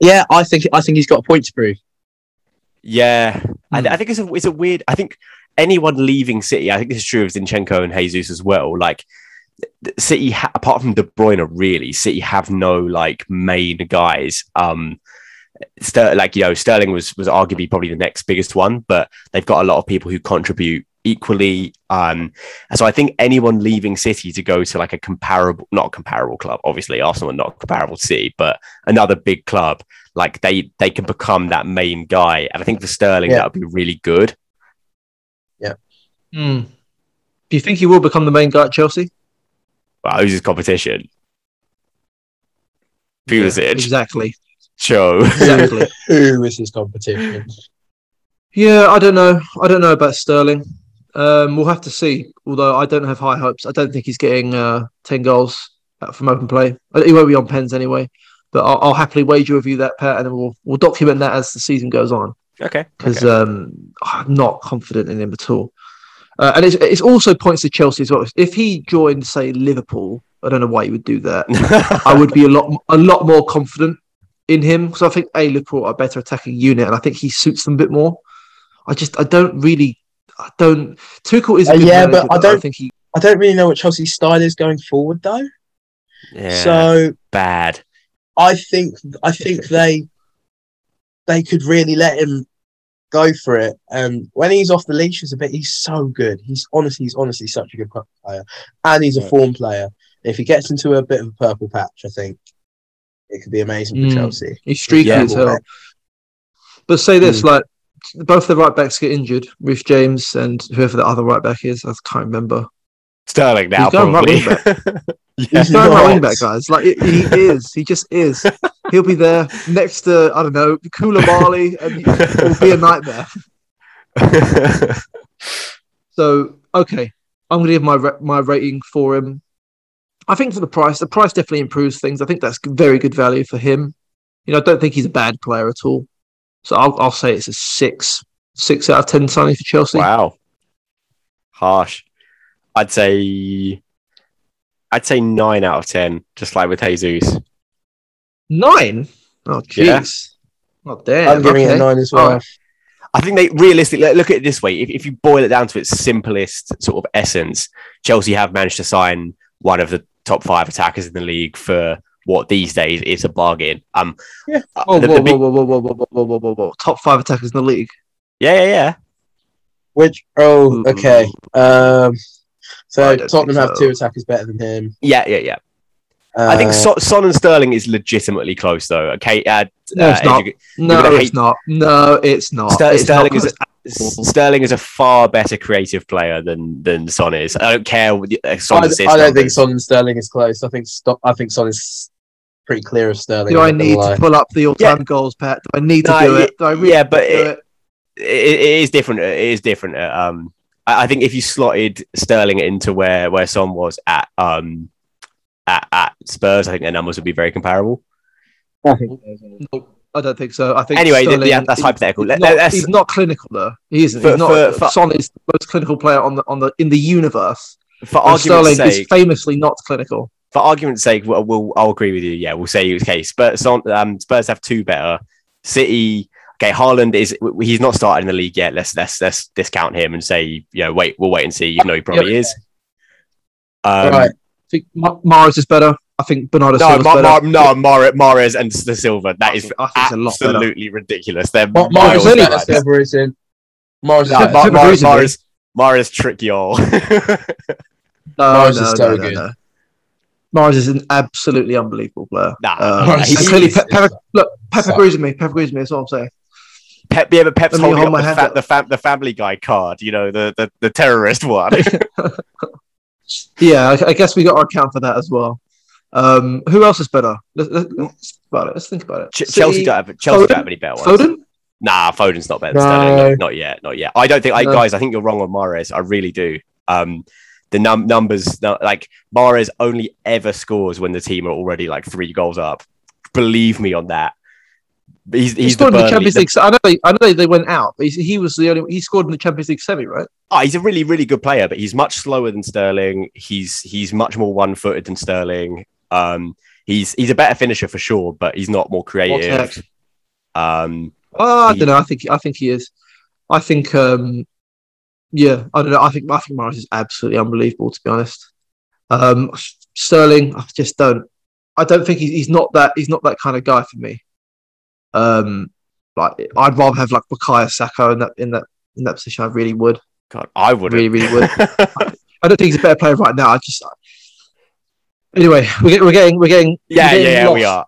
Yeah, I think I think he's got a point to prove. Yeah, I, Hmm. I think it's a it's a weird. I think anyone leaving City, I think this is true of Zinchenko and Jesus as well. Like City, ha- apart from De Bruyne, really, City have no like main guys. Um, Ster- like you know, Sterling was was arguably probably the next biggest one, but they've got a lot of people who contribute equally. Um, and so I think anyone leaving City to go to like a comparable, not a comparable club, obviously Arsenal are not comparable to City, but another big club, like they they can become that main guy. And I think for Sterling, Yeah. that would be really good. Hmm. Do you think he will become the main guy at Chelsea? Well, who's his competition? Pulisic, exactly. Joe. Exactly. Who is his competition? Yeah, I don't know. I don't know about Sterling. Um, we'll have to see. Although I don't have high hopes. I don't think he's getting uh, ten goals uh, from open play. Uh, He won't be on pens anyway. But I'll, I'll happily wager with you that, Pat, and then we'll we'll document that as the season goes on okay. because okay. um, I'm not confident in him at all. Uh, and it's, it's also points to Chelsea as well. If he joined, say, Liverpool, I don't know why he would do that. I would be a lot a lot more confident in him because I think a Liverpool are a better attacking unit, and I think he suits them a bit more. I just I don't really I don't Tuchel is a Uh, yeah, manager, but I don't- think he I don't really know what Chelsea's style is going forward though. yeah, So bad. I think I think they they could really let him go for it. And when he's off the leashes a bit, he's so good. He's honestly, he's honestly such a good player, and he's a form player. If he gets into a bit of a purple patch, I think it could be amazing for Mm. Chelsea. he's streaky Yeah. as hell. But say this, Hmm. like both the right backs get injured, Reece James and whoever the other right back is, I can't remember. Sterling now, He's going right probably. wing yeah. He's going right wing back, guys. Like he he is, he just is. He'll be there next to I don't know Koulibaly, and it will be a nightmare. So okay, I'm going to give my my rating for him. I think for the price, the price definitely improves things. I think that's very good value for him. You know, I don't think he's a bad player at all. So I'll I'll say it's a six six out of ten signing for Chelsea. wow. Harsh. I'd say I'd say nine out of ten, just like with Jesus. Nine. Oh Yeah. jeez. Oh damn. I'm giving it okay. a nine as well. Alright. I think they realistically look- look at it this way. If, if you boil it down to its simplest sort of essence, Chelsea have managed to sign one of the top five attackers in the league for what these days is a bargain. Um, Yeah. uh, Oh, whoa, big- whoa, whoa, whoa, whoa, whoa, whoa, whoa, whoa, whoa! Top five attackers in the league. yeah, yeah, yeah. Which oh okay. Um so don't Tottenham think have so. two attackers better than him. Yeah, yeah, yeah. Uh, I think so- Son and Sterling is legitimately close, though. Okay, uh, No, it's uh, not. edu- No, gonna it's not. No, it's not. Ster- It's Sterling not is S- Sterling is a far better creative player than than Son is. I don't care what the- uh, I, I don't think. Son and Sterling is close. I think Sto- I think Son is pretty clear of Sterling. Do I need gonna pull up the all-time goals, Pat? Do I need to No, do it? Do I really yeah, but do it- it, it is different. It is different. Uh, Um, I, I think if you slotted Sterling into where where Son was at um at, at Spurs, I think their numbers would be very comparable. No, I don't think so. I think Anyway, Sterling yeah, that's hypothetical. He's not, let's- he's not clinical though. He isn't. For- he's not. for- for- Son is the most clinical player on the on the in the universe. For argument's Sterling sake, is famously not clinical. For argument's sake, we'll, we'll I'll agree with you. Yeah, we'll say it's case. But Son, um, Spurs have two better. City, okay, Haaland is he's not started in the league yet. Let's let's let's discount him and say you know wait we'll wait and see. You know he probably is. Um, right. I think Ma- is better. I think Bernardo No, Silva's Ma- better. Ma- no, Mar- Mahrez and the Silva. That is I think it's a lot absolutely ridiculous. They're Ma- miles Mahrez is anyway. better. Silva is in. Mahrez is No, better. Ma- Silva Mar- is in Mahrez, Mahrez trick y'all. No, Mahrez no, is no, so no, good. Mahrez is an absolutely unbelievable player. Nah, nah, he's- clearly, he's- Pep, look, Pep agrees with me. Pep agrees with me. That's what I'm saying. Pep, yeah, but Pep's holding hold up my the, hand fa- up. the, fam- the Family Guy card. You know, the the, the terrorist one. Yeah, I, I guess we got our account for that as well. Um, who else is better? Let's, let's, about it. Let's think about it. Ch- Chelsea don't have Chelsea Foden? don't have any better ones. Foden. Nah, Foden's not better than No. Sterling. Not, not yet, not yet. I don't think, I, No. guys. I think you're wrong on Mahrez. I really do. Um, the num- numbers, like Mahrez only ever scores when the team are already like three goals up. Believe me on that. He's He he's the scored in the. Champions the- League. I know they, I know they, went out, but he was the only. He scored in the Champions League semi, right? oh, he's a really really good player, but he's much slower than Sterling. He's he's much more one footed than Sterling. Um, he's he's a better finisher for sure, but he's not more creative. Um, Oh, I He- don't know. I think I think he is. I think. um Yeah, I don't know. I think I think Mahrez is absolutely unbelievable. To be honest, um Sterling, I just don't. I don't think he's, he's not that. He's not that kind of guy for me. Um, like I'd rather have like Bukayo Saka in that in that in that position. I really would. God, I would Really, really would. I don't think he's a better player right now. I just. Anyway, we're, get, we're getting we're getting yeah, we're yeah, getting yeah, we are.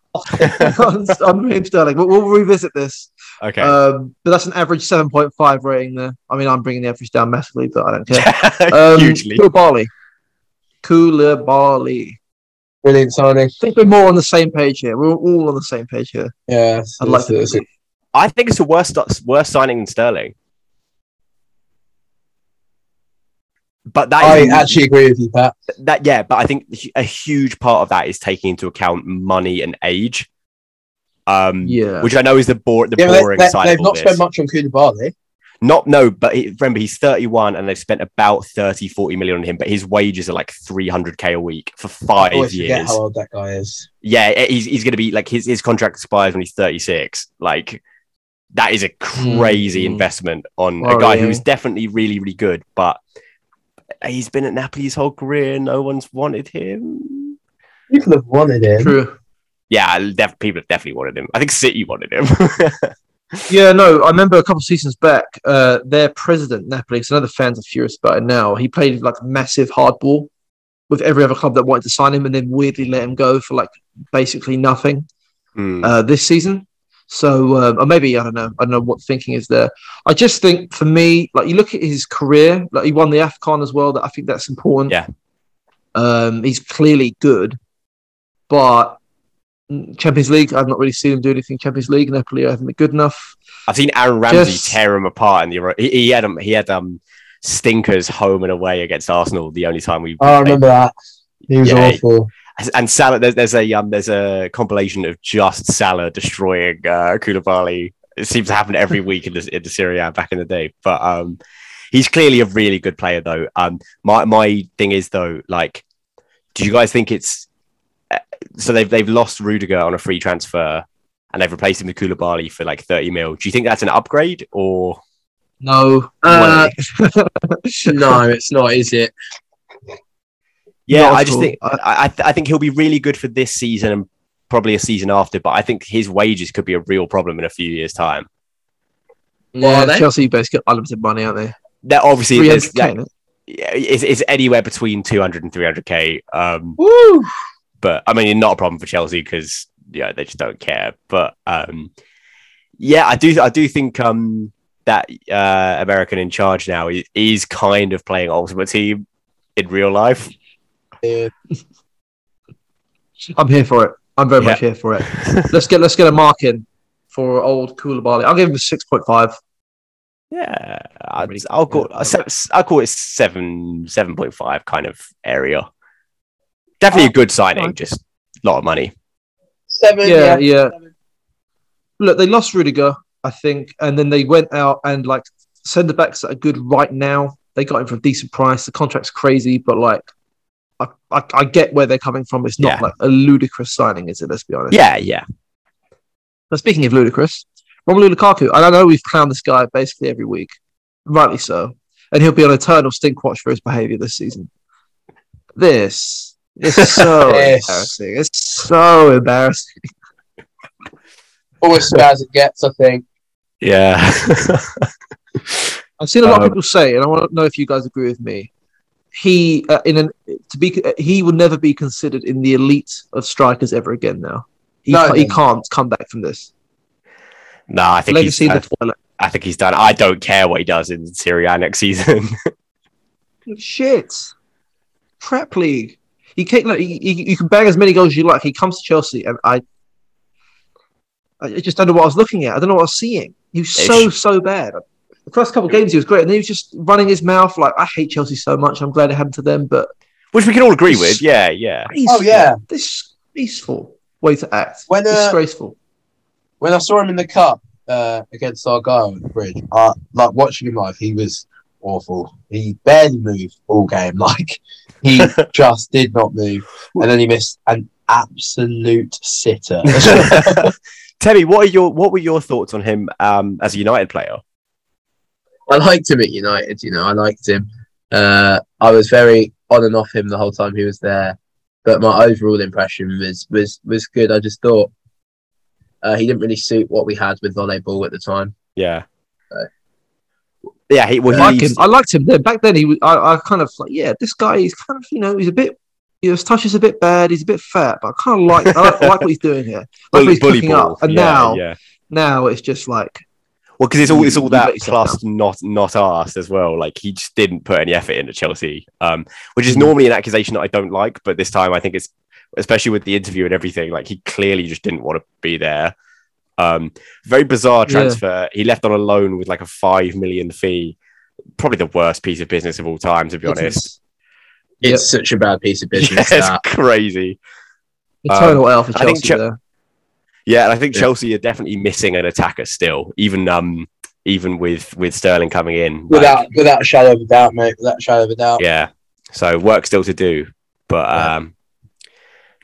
on, on Raheem Sterling. We'll, we'll revisit this. Okay. Um, but that's an average 7.5 rating there. I mean, I'm bringing the average down massively, but I don't care. Um, Hugely. Koulibaly. Koulibaly. Brilliant signing. I think we're more on the same page here. We're all on the same page here. Yeah. I'd like to it's- I think it's the worst, worse signing than Sterling. But that I is actually agree with you, Pat. that yeah, but I think a huge part of that is taking into account money and age. Um, Yeah. which I know is the bore the Yeah, boring they, side they, of they've all not this. spent much on Koulibaly. Not no, but he, remember he's 31 and they've spent about 30, 40 million on him, but his wages are like 300k a week for I five always forget years. how old that guy is. Yeah, he's he's gonna be like his his contract expires when he's 36. Like that is a crazy Mm. investment on a guy Worrying. who's definitely really really good, but he's been at Napoli his whole career. No one's wanted him. People have wanted him. True. Yeah, def- people have definitely wanted him. I think City wanted him. Yeah, no, I remember a couple of seasons back, uh, their president, Napoli, because I know the fans are furious about it now. He played like massive hardball with every other club that wanted to sign him and then weirdly let him go for like basically nothing. Hmm. uh, this season. So, um, or maybe I don't know. I don't know what thinking is there. I just think for me, like you look at his career, like he won the Afcon as well. That I think that's important. Yeah. Um, he's clearly good, but Mm, Champions League, I've not really seen him do anything. Champions League, Napoli, I haven't been good enough. I've seen Aaron Ramsey Just- tear him apart in the he, he had um, he had um stinkers home and away against Arsenal the only time we Oh, I remember that. He was Yeah. awful. and Salah there's, there's a um there's a compilation of just Salah destroying uh Koulibaly. It seems to happen every week in the in the Serie A back in the day. But um he's clearly a really good player though. Um my my thing is though, like, do you guys think it's so they've they've lost Rudiger on a free transfer and they've replaced him with Koulibaly for like 30 mil. Do you think that's an upgrade or No. Uh. No, it's not, is it? Yeah, Not I just all. think I, I, th- I think he'll be really good for this season and probably a season after. But I think his wages could be a real problem in a few years' time. Yeah, are they? Chelsea basically got unlimited money, aren't they? That obviously there's, 300k. that, innit? yeah, it's, it's anywhere between 200 and 300k. Um, Woo! But I mean, not a problem for Chelsea because yeah, they just don't care. But um, yeah, I do I do think um, that uh, American in charge now is, is kind of playing Ultimate Team in real life. Yeah. I'm here for it. I'm very Yeah. much here for it. Let's get let's get a mark in for old Koulibaly. I'll give him a six point five. Yeah, I'd, I'll call. I'll, I'll call it seven seven point five kind of area. Definitely a oh, good signing, Alright. just a lot of money. Seven, Yeah, yeah. yeah. Look, they lost Rudiger, I think, and then they went out and like centre backs that are good right now. They got him for a decent price. The contract's crazy, but like, I, I, I get where they're coming from. It's not Yeah. like a ludicrous signing, is it? Let's be honest. Yeah, yeah, But speaking of ludicrous, Romelu Lukaku, and I know we've clowned this guy basically every week, rightly so, and he'll be on eternal Stinkwatch for his behaviour this season. This is so Yes. embarrassing. It's so embarrassing. Almost as bad as it gets, I think. yeah. I've seen a lot Um, of people say, and I want to know if you guys agree with me. He uh, in an to be he will never be considered in the elite of strikers ever again. Now he No, ca- he can't come back from this no, I think legacy. he's. in I. I think he's done. I don't care what he does in Serie A next season. Shit, crap league. He can like, he, he, you can bang as many goals as you like. He comes to Chelsea, and I, I just don't know what I was looking at. I don't know what I was seeing. He was so so bad. The first couple of games he was great, and then he was just running his mouth like I hate Chelsea so much. I'm glad it happened to them, but Which we can all agree with. Yeah, yeah. disgraceful. yeah. disgraceful way to act. When, uh, disgraceful. When I saw him in the cup uh, against Argyle at the bridge, I, like watching him live, he was awful. He barely moved all game. Like he just did not move, and then he missed an absolute sitter. Teddy, what are your what were your thoughts on him um, as a United player? I liked him at United. You know, I liked him. Uh, I was very on and off him the whole time he was there, but my overall impression was was was good. I just thought uh, he didn't really suit what we had with volleyball at the time. Yeah. Right. Yeah, he, well, I like him. I liked him then. Back then, he was. I, I kind of like, yeah, this guy. He's kind of, you know, he's a bit. You know, his touch is a bit bad. He's a bit fat, but I kind of like. I like, like what he's doing here. Like bully, he's bully cooking ball. up. And yeah, now, yeah. now it's just like, Well, because it's all it's all that plus not not asked as well. Like he just didn't put any effort into Chelsea, um, which is normally an accusation that I don't like. But this time, I think it's especially with the interview and everything. Like he clearly just didn't want to be there. Um, very bizarre Yeah. transfer. He left on a loan with like a five million fee. Probably the worst piece of business of all time, to be it honest. is It's such a bad piece of business. Yeah, it's that. crazy. eternal L for Chelsea Chel- there. Yeah, and I think Yeah. Chelsea are definitely missing an attacker still, even um even with with Sterling coming in. Like, without without a shadow of a doubt, mate. Without a shadow of a doubt. yeah, so work still to do, but Yeah. um,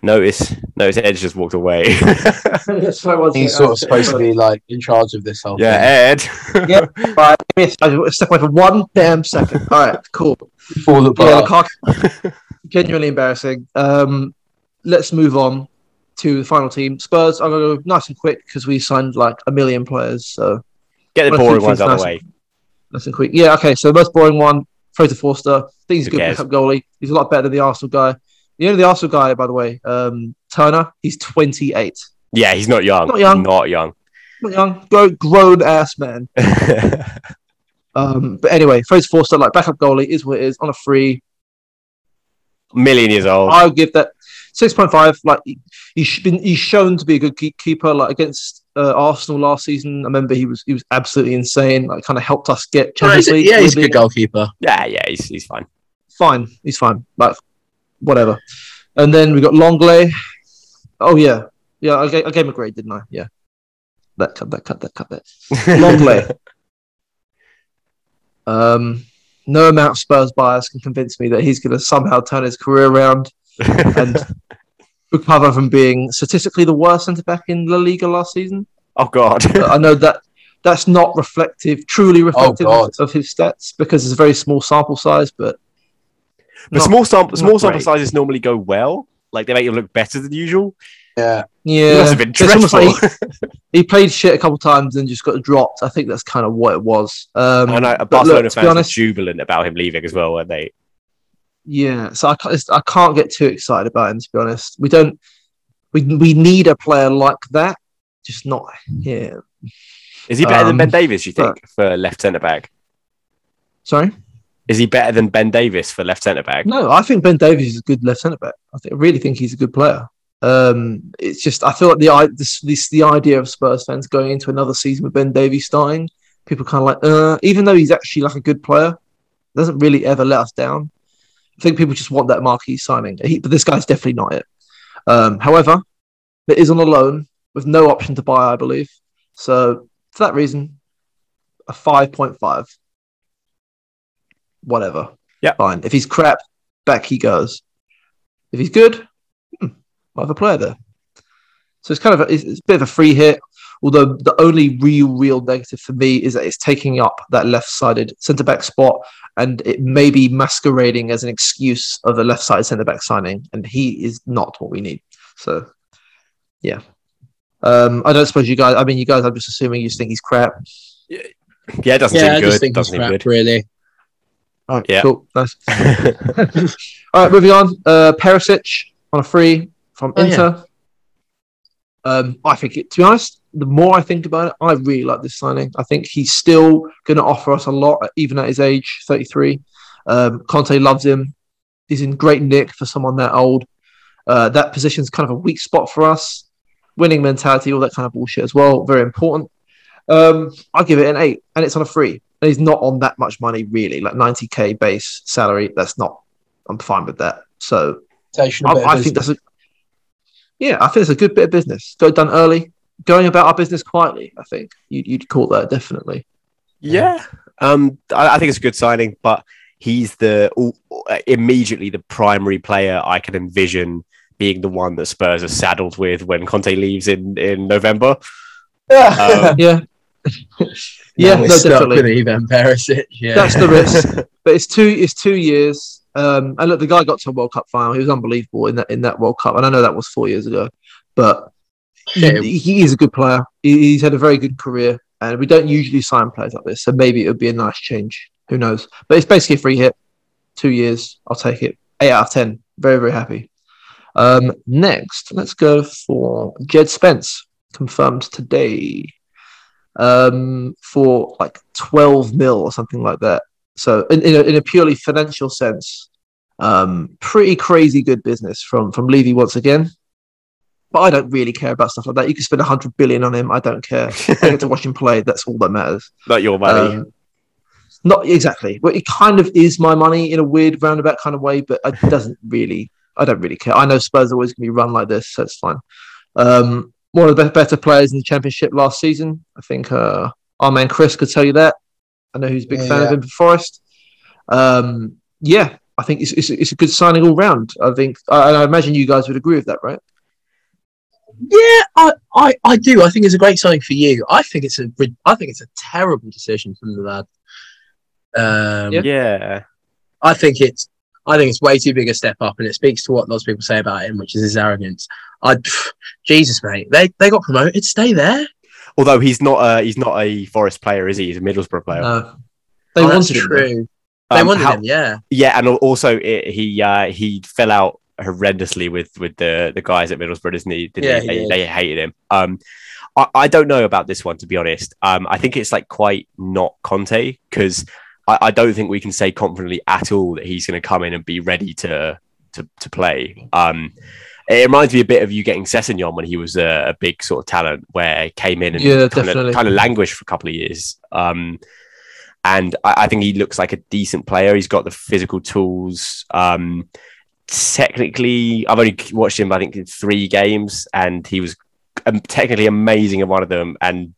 notice notice Edge just walked away. That's what I was He's saying. sort of supposed to be like in charge of this whole yeah, thing. Ed. Yeah. Right, give me a- I step away for one damn second. All right, cool. Fall Yeah, apart. Lukaku, genuinely embarrassing. Um, let's move on to the final team. Spurs. I'm gonna go nice and quick because we signed like a million players, so Get the Wanna boring keep ones out of the nice way. nice and quick. Yeah, okay. So the most boring one, Fraser Forster. I think he's a Who good cares? backup goalie. He's a lot better than the Arsenal guy. The only the Arsenal guy, by the way, um, Turner. He's 28. Yeah, he's not young. Not young. Not young. Not young, grown, grown ass man. Um, but anyway, Fraser Forster, like backup goalie, is what it is on a free. Million years old. I'll give that six point five. Like he- he's been he's shown to be a good key- keeper. Like against uh, Arsenal last season, I remember he was he was absolutely insane. Like kind of helped us get Yeah, Champions he's, League. yeah, he's a good goalkeeper. Yeah, yeah, he's, he's fine. Fine, he's fine. Like whatever. And then we got Lenglet. Oh yeah, yeah. I gave, I gave him a grade, didn't I? Yeah. That cut that cut that cut that. Lenglet. Um, no amount of Spurs bias can convince me that he's going to somehow turn his career around and recover from being statistically the worst centre back in La Liga last season. oh God. I know that that's not reflective, truly reflective of, of his stats because it's a very small sample size. But But not- small sample small sample great. sizes normally go well. Like they make you look better than usual. Yeah. He yeah, must have been dreadful. like he, he played shit a couple times and just got dropped. I think that's kind of what it was. Um, and I know but Barcelona look, to be fans were honest, jubilant about him leaving as well, weren't they? Yeah, so I can't, I can't get too excited about him. To be honest, we don't. We we need a player like that, just not here. Is he better than Um, Ben Davies? You think for left centre back? Sorry, Is he better than Ben Davies for left centre back? no, I think Ben Davies is a good left centre back. I think I really think he's a good player. Um, it's just I feel like the this, this the idea of Spurs fans going into another season with Ben Davies starting, people kind of like, uh, even though he's actually like a good player, doesn't really ever let us down. I think people just want that marquee signing, he, but this guy's definitely not it. Um, however, it is on a loan with no option to buy, I believe. So for that reason, a five point five. Whatever. Yeah. Fine. If he's crap, back he goes. If he's good, hmm, might have a player there. So it's kind of a, it's, it's a bit of a free hit. Although the only real, real negative for me is that it's taking up that left-sided centre back spot, and it may be masquerading as an excuse of a left-sided centre back signing, and he is not what we need. So, yeah. Um, I don't suppose you guys. I mean, you guys. I'm just assuming you just think he's crap. Yeah, it doesn't Yeah, I seem just good. think he's Doesn't seem crap, good. really. All right, Yeah. cool, nice. All right, moving on. Uh, Perisic on a free from Oh, yeah. Inter. Um, I think, it, to be honest, the more I think about it, I really like this signing. I think he's still going to offer us a lot, even at his age, 33. Um, Conte loves him. He's in great nick for someone that old. Uh, that position's kind of a weak spot for us. Winning mentality, all that kind of bullshit as well. Very important. Um, I'll give it an eight, and it's on a free. And he's not on that much money, really, like 90k base salary. That's not, I'm fine with that. So Taking a I, bit of I think that's a, yeah, I think it's a good bit of business. Got done early, going about our business quietly. I think you'd, you'd call that definitely. Yeah, um, I, I think it's a good signing, but he's the all, immediately the primary player I can envision being the one that Spurs are saddled with when Conte leaves in in November. Um, Yeah, yeah, no, definitely. Ivan Perisic. Yeah. That's the risk. But it's two, it's two years. Um, and look, the guy got to a World Cup final. He was unbelievable in that in that World Cup. And I know that was four years ago, but Yeah. he, he is a good player. He, he's had a very good career, and we don't usually sign players like this. So maybe it would be a nice change. Who knows? But it's basically a free hit. Two years. I'll take it. Eight out of ten. Very very happy. Um, next, let's go for Jed Spence, confirmed today, um, for like twelve mil or something like that. So in, in, a, in a purely financial sense, um, pretty crazy good business from from Levy once again. But I don't really care about stuff like that. You can spend a hundred billion on him. I don't care. I get to watch him play. That's all that matters. Not your money. Um, not exactly. But it kind of is my money in a weird roundabout kind of way. But it doesn't really. I don't really care. I know Spurs are always going to be run like this, so it's fine. Um, one of the better players in the championship last season. I think uh, our man Chris could tell you that. I know he's a big Yeah, fan of him for Forest. Um, yeah, I think it's, it's, it's a good signing all round. I think, I, I imagine you guys would agree with that, right? Yeah, I, I, I do. I think it's a great signing for you. I think it's a rid- I think it's a terrible decision from the lad. Um, Yeah. yeah. I think it's I think it's way too big a step up, and it speaks to what lots of people say about him, which is his arrogance. I, pff, Jesus, mate, they they got promoted. Stay there. Although he's not a he's not a Forest player, is he? He's a Middlesbrough player. No. They Oh, that's wanted him. though. They Um, wanted how- him, yeah. Yeah, and also it, he uh, he fell out horrendously with with the the guys at Middlesbrough, didn't he? Didn't Yeah, he? he They, did. they hated him. Um, I, I don't know about this one to be honest. Um, I think it's like quite not Conte because I, I don't think we can say confidently at all that he's going to come in and be ready to to to play. Um, It reminds me a bit of you getting Sessegnon when he was a, a big sort of talent, where he came in and Yeah, kind of kind of languished for a couple of years. Um, and I, I think he looks like a decent player. He's got the physical tools. Um, technically, I've only watched him, I think, in three games, and he was um, technically amazing in one of them and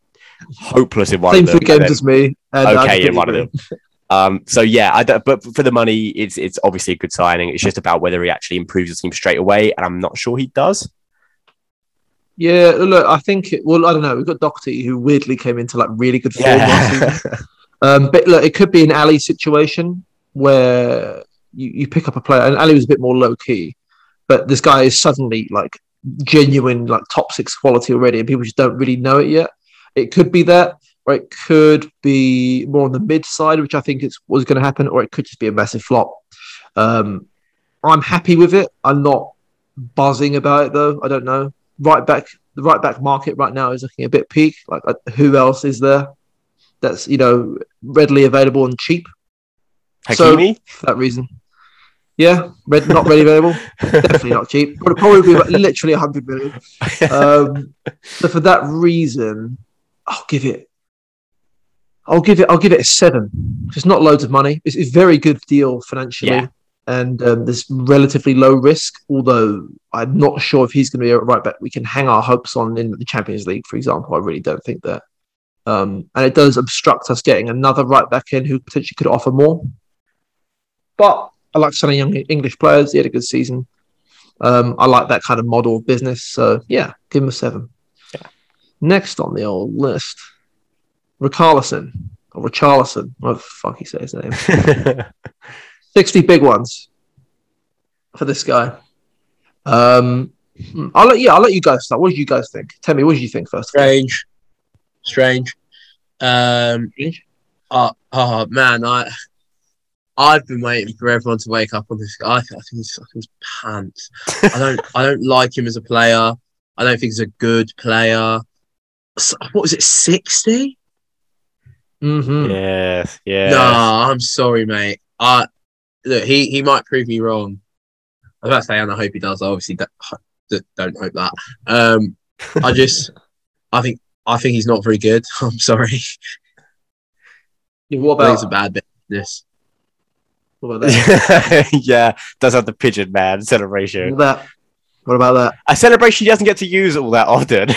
hopeless in one Same of them. three games then as me. Okay in one of them. Um, so yeah, I don't, but for the money, it's it's obviously a good signing. It's just about whether he actually improves the team straight away, and I'm not sure he does. Yeah, look, I think it, well, I don't know. We've got Doherty who weirdly came into like really good form season. Um, but look, it could be an Alli situation where you, you pick up a player, and Alli was a bit more low key, but this guy is suddenly like genuine, like top six quality already, and people just don't really know it yet. It could be that, or it could be more on the mid side, which I think is was going to happen, or it could just be a massive flop. Um, I'm happy with it. I'm not buzzing about it though. I don't know. Right back, the right back market right now is looking a bit peak. Like, uh, who else is there that's you know readily available and cheap So- for that reason? Yeah, red, not readily available. Definitely not cheap. Would probably be literally 100 million. Um, so for that reason, I'll give it. I'll give it. I'll give it a seven. It's not loads of money. It's, it's a very good deal financially, Yeah. and um, there's relatively low risk. Although I'm not sure if he's going to be a right back. We can hang our hopes on in the Champions League, for example. I really don't think that. Um, and it does obstruct us getting another right back in who potentially could offer more. But I like signing young English players. He had a good season. Um, I like that kind of model of business. So yeah, give him a seven. Yeah. Next on the old list, Richarlison or Richarlison, what the fuck he says his name. Sixty big ones for this guy. Um, hmm, I'll let yeah, I'll let you guys start. What did you guys think? Tell me, what did you think first? Strange, strange. Um, Strange? oh, oh man, I I've been waiting for everyone to wake up on this guy. I, think- I think he's fucking pants. I don't I don't like him as a player. I don't think he's a good player. S- What was it? Sixty? Mm-hmm. yes, yeah. No, I'm sorry, mate. I look, he he might prove me wrong. I was about to say, and I hope he does. I obviously don't, don't hope that. Um, I just, I think, I think he's not very good. I'm sorry. What I think it's about, a bad business. what about that? yeah, does have the pigeon man celebration. What about that? What about that? A celebration he doesn't get to use all that often.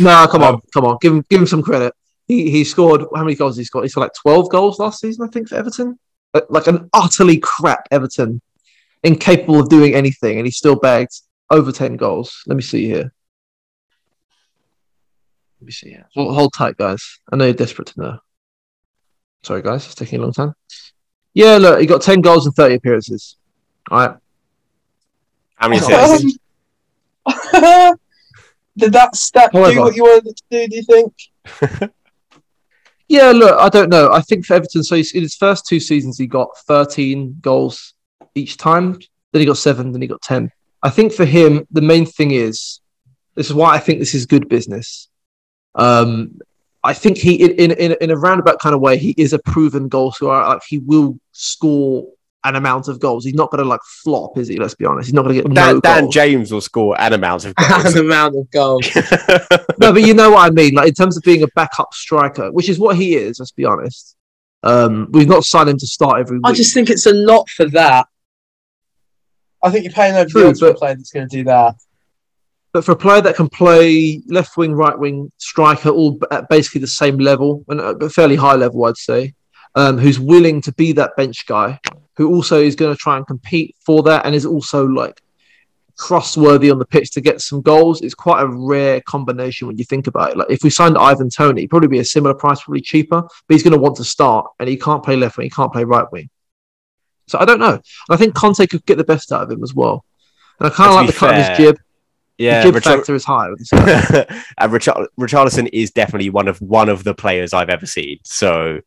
No, come on, Um, come on. Give him, give him some credit. He he scored. How many goals he scored? He scored like twelve goals last season, I think, for Everton. Uh, Like an utterly crap Everton, incapable of doing anything, and he still bagged over ten goals. Let me see here. Let me see here. Hold, hold tight, guys. I know you're desperate to know. Sorry, guys, it's taking a long time. Yeah, look, he got ten goals and thirty appearances. All right. How many Oh, assists? Did that stat However- do what you wanted it to do? Do you think? Yeah, look, I don't know. I think for Everton, so in his first two seasons, he got 13 goals each time. Then he got seven, then he got 10. I think for him, the main thing is this is why I think this is good business. Um, I think he, in, in, in a roundabout kind of way, he is a proven goal scorer. Like he will score an amount of goals. He's not going to like flop, is he? Let's be honest. He's not going to get Dan, no Dan. James will score an amount of An goals. amount of goals. no, but you know what I mean. Like in terms of being a backup striker, which is what he is. Let's be honest. Um, we've not signed him to start every week. I just think it's a lot for that. I think you're paying over True, the for a player that's going to do that. But for a player that can play left wing, right wing, striker, all at basically the same level and a fairly high level, I'd say, um, who's willing to be that bench guy, who also is going to try and compete for that, and is also like trustworthy on the pitch to get some goals. It's quite a rare combination when you think about it. Like if we signed Ivan Toney, probably be a similar price, probably cheaper, but he's going to want to start, and he can't play left wing, he can't play right wing. So I don't know. And I think Conte could get the best out of him as well. And I kind of like the be cut of his jib. yeah, the jib Richar- factor is high with and Richar- Richarlison is definitely one of one of the players I've ever seen. So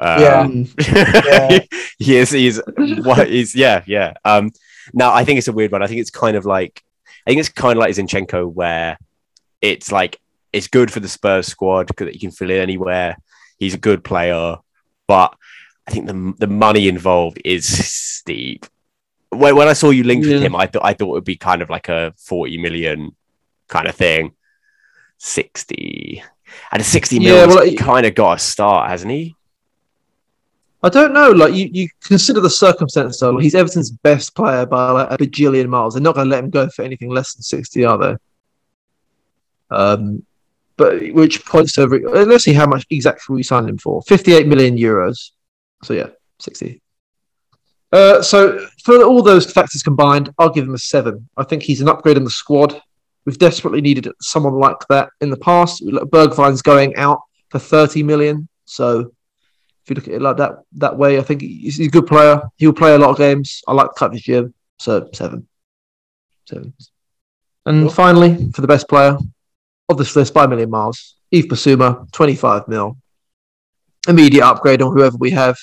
um, Yeah. Yeah. he is he's what is yeah yeah um now i think it's a weird one i think it's kind of like i think it's kind of like zinchenko where it's like it's good for the spurs squad because he can fill in anywhere he's a good player but i think the the money involved is steep when, when I saw you linked with him, I thought I thought it would be kind of like a 40 million kind of thing. 60. And a 60 Yeah, million well, it- kind of got a start, hasn't he? I don't know. Like you, you consider the circumstance though. He's Everton's best player by like a bajillion miles. They're not going to let him go for anything less than sixty, are they? Um, but which points to Let's see how much exactly we signed him for. Fifty-eight million euros. So yeah, sixty. Uh, so for all those factors combined, I'll give him a seven. I think he's an upgrade in the squad. We've desperately needed someone like that in the past. Bergwijn's going out for thirty million, so if you look at it like that that way, I think he's he's a good player. He'll play a lot of games. I like cut this gym, so seven, seven. And Cool. finally, for the best player of this list by a million miles, Yves Bissouma, twenty-five mil, immediate upgrade on whoever we have.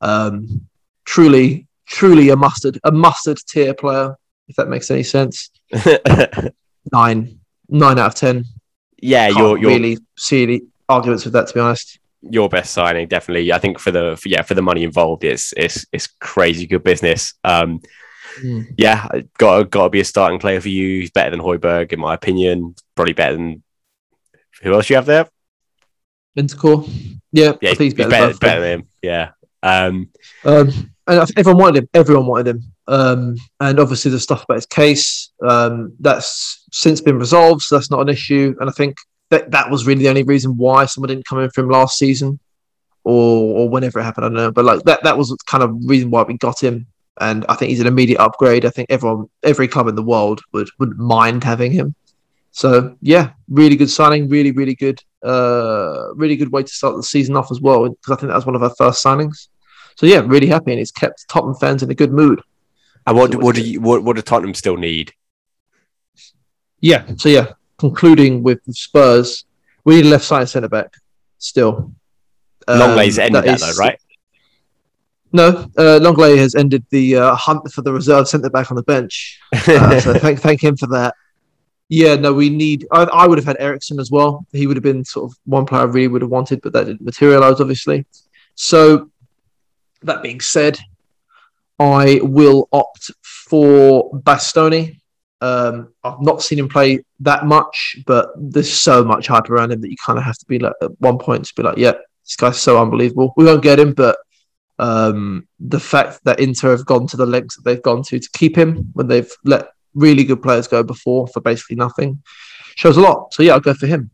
Um, truly, truly a mustard, a mustard tier player, if that makes any sense. Nine, nine out of ten. yeah, Can't you're, you're really see any arguments with that, to be honest. Your best signing, definitely. I think for the for, yeah for the money involved, it's it's it's crazy good business. Um, Mm. yeah, got got to be a starting player for you. He's better than Hojbjerg, in my opinion. Probably better than who else you have there. Bentancur, yeah, Yeah, think he's, better, than both of them. better than him. Yeah. Um, Um, and everyone wanted him. Everyone wanted him. Um, and obviously, the stuff about his case um, that's since been resolved, so that's not an issue. And I think that that was really the only reason why someone didn't come in for him last season, or or whenever it happened. I don't know, but like that that was kind of reason why we got him. And I think he's an immediate upgrade. I think everyone, every club in the world would wouldn't mind having him. So yeah, really good signing. Really, really good. Uh, really good way to start the season off as well. Because I think that was one of our first signings. So yeah, really happy, and it's kept Tottenham fans in a good mood. and what So what do you what, what do Tottenham still need? Yeah. So yeah, concluding with Spurs, we need a left side centre back still. Um, Lenglet's ended that, is- though, right? No, uh, Lenglet has ended the uh, hunt for the reserve centre back on the bench. Uh, so thank thank him for that. Yeah, no, we need. I, I would have had Eriksen as well. He would have been sort of one player I really would have wanted, but that didn't materialise, obviously. So, that being said, I will opt for Bastoni. Um, I've not seen him play that much, but there's so much hype around him that you kind of have to be like at one point to be like, yeah, this guy's so unbelievable. We won't get him, but um, the fact that Inter have gone to the lengths that they've gone to to keep him when they've let really good players go before for basically nothing shows a lot. So yeah, I'll go for him.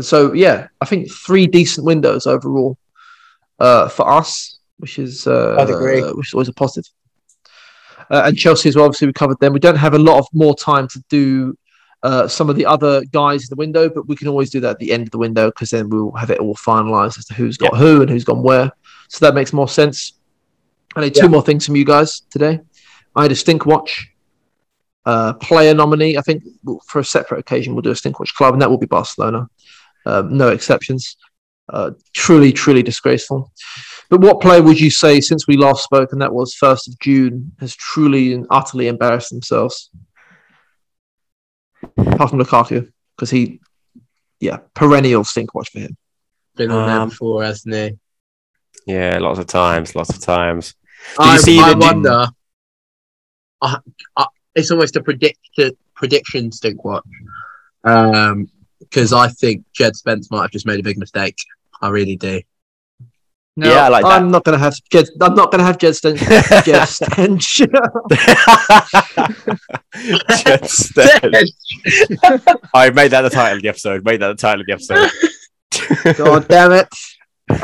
So yeah, I think three decent windows overall uh, for us, which is uh, I'd agree. which is always a positive. Uh, and Chelsea as well. Obviously, we covered them. We don't have a lot of more time to do uh, some of the other guys in the window, but we can always do that at the end of the window because then we'll have it all finalised as to who's got who and who's gone where. So that makes more sense. I need two more things from you guys today. I had a Stinkwatch uh, player nominee. I think for a separate occasion we'll do a Stinkwatch club, and that will be Barcelona. Um, no exceptions. Uh, truly, truly disgraceful. But what player would you say since we last spoke, and that was first of June, has truly and utterly embarrassed themselves? Apart from Lukaku, because he, yeah, perennial Stinkwatch for him. Been on there Um, before, hasn't he? Yeah, lots of times, lots of times. Did I, you see I the- wonder. I, I, it's almost a predicted prediction stinkwatch. Um, because I think Djed Spence might have just made a big mistake. I really do. No, Yeah, I like I'm not going to have Djed. I'm not going to have Djed Stench. Jed Stench. Just then. I made that the title of the episode. Made that the title of the episode. God damn it.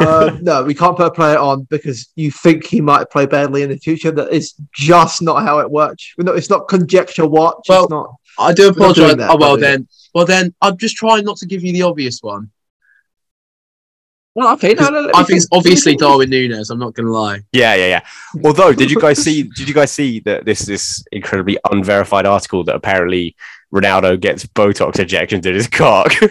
Um, no, we can't put a player on because you think he might play badly in the future. That is just not how it works. No, it's not conjecture watch. Well, it's not. I don't apologise. that, Oh well, then. Well then, I'm just trying not to give you the obvious one. Well, okay. No, 'Cause no, let I think it's obviously Darwin Nunez. I'm not gonna lie. Yeah, yeah, yeah. Although, did you guys see? Did you guys see that this this incredibly unverified article that apparently Ronaldo gets Botox injections in his cock?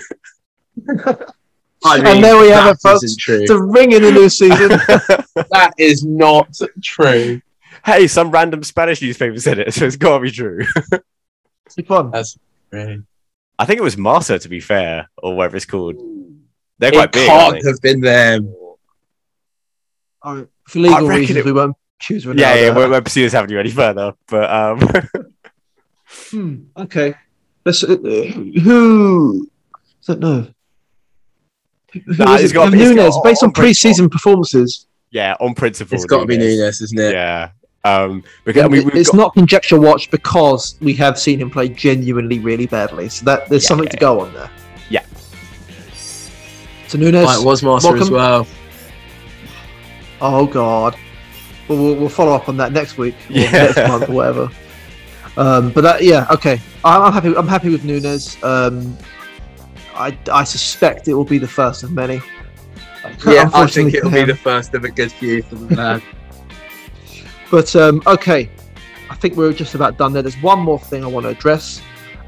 I And there we have that it, folks. isn't true. To ring in the new season. that is not true. hey, some random Spanish newspaper said it, so it's got to be true. Keep on. Really. I think it was Marca, to be fair, or whatever it's called. They're quite It big. can't they? have been them. All right. For legal reasons, it- we won't choose Ronaldo. Yeah, yeah, we're, we're pursuing this avenue any further, but um, Hmm, okay. Let's. Uh, who? I don't know. Who Nah, is it's it? got- We have got- Nunez, based on on principle. pre-season performances. yeah, on principle, It's got to be Nunez. Nunez, isn't it? Yeah, um, because I mean, it's got, not conjecture watch because we have seen him play genuinely really badly. So that there's Yeah, something yeah, to go on there. So Nunez. Like was Master as well. Oh God. Well, we'll, we'll follow up on that next week, or Yeah. next month, or whatever. Um, but that, yeah, okay. I'm, I'm happy. I'm happy with Nunez. Um, I, I suspect it will be the first of many. Yeah, I think it'll be the first of a good few for the lad. But um, okay, I think we're just about done there. There's one more thing I want to address.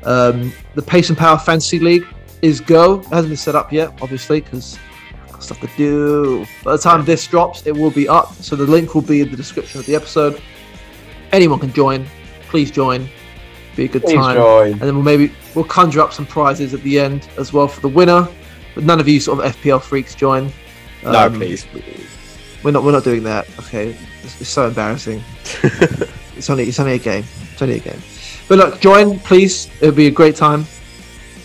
Um, the Pace and Power Fantasy League is go. It hasn't been set up yet, obviously, because stuff to do. By the time this drops, it will be up. So the link will be in the description of the episode. Anyone can join. Please join. Be a good time. And then we'll maybe we'll conjure up some prizes at the end as well for the winner. But none of you sort of FPL freaks join. no, Um, please. we're not. We're not doing that. Okay, it's, it's so embarrassing. it's only. It's only a game. It's only a game. But look, join, please. It'll be a great time.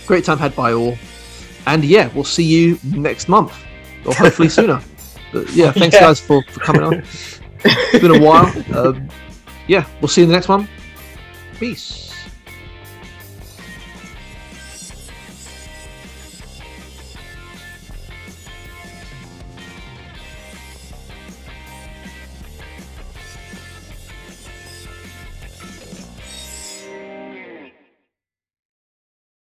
Great time had by all. And yeah, we'll see you next month, or hopefully sooner. But yeah, thanks Yeah. guys for, for coming on. It's been a while. Um, yeah, we'll see you in the next one. Peace.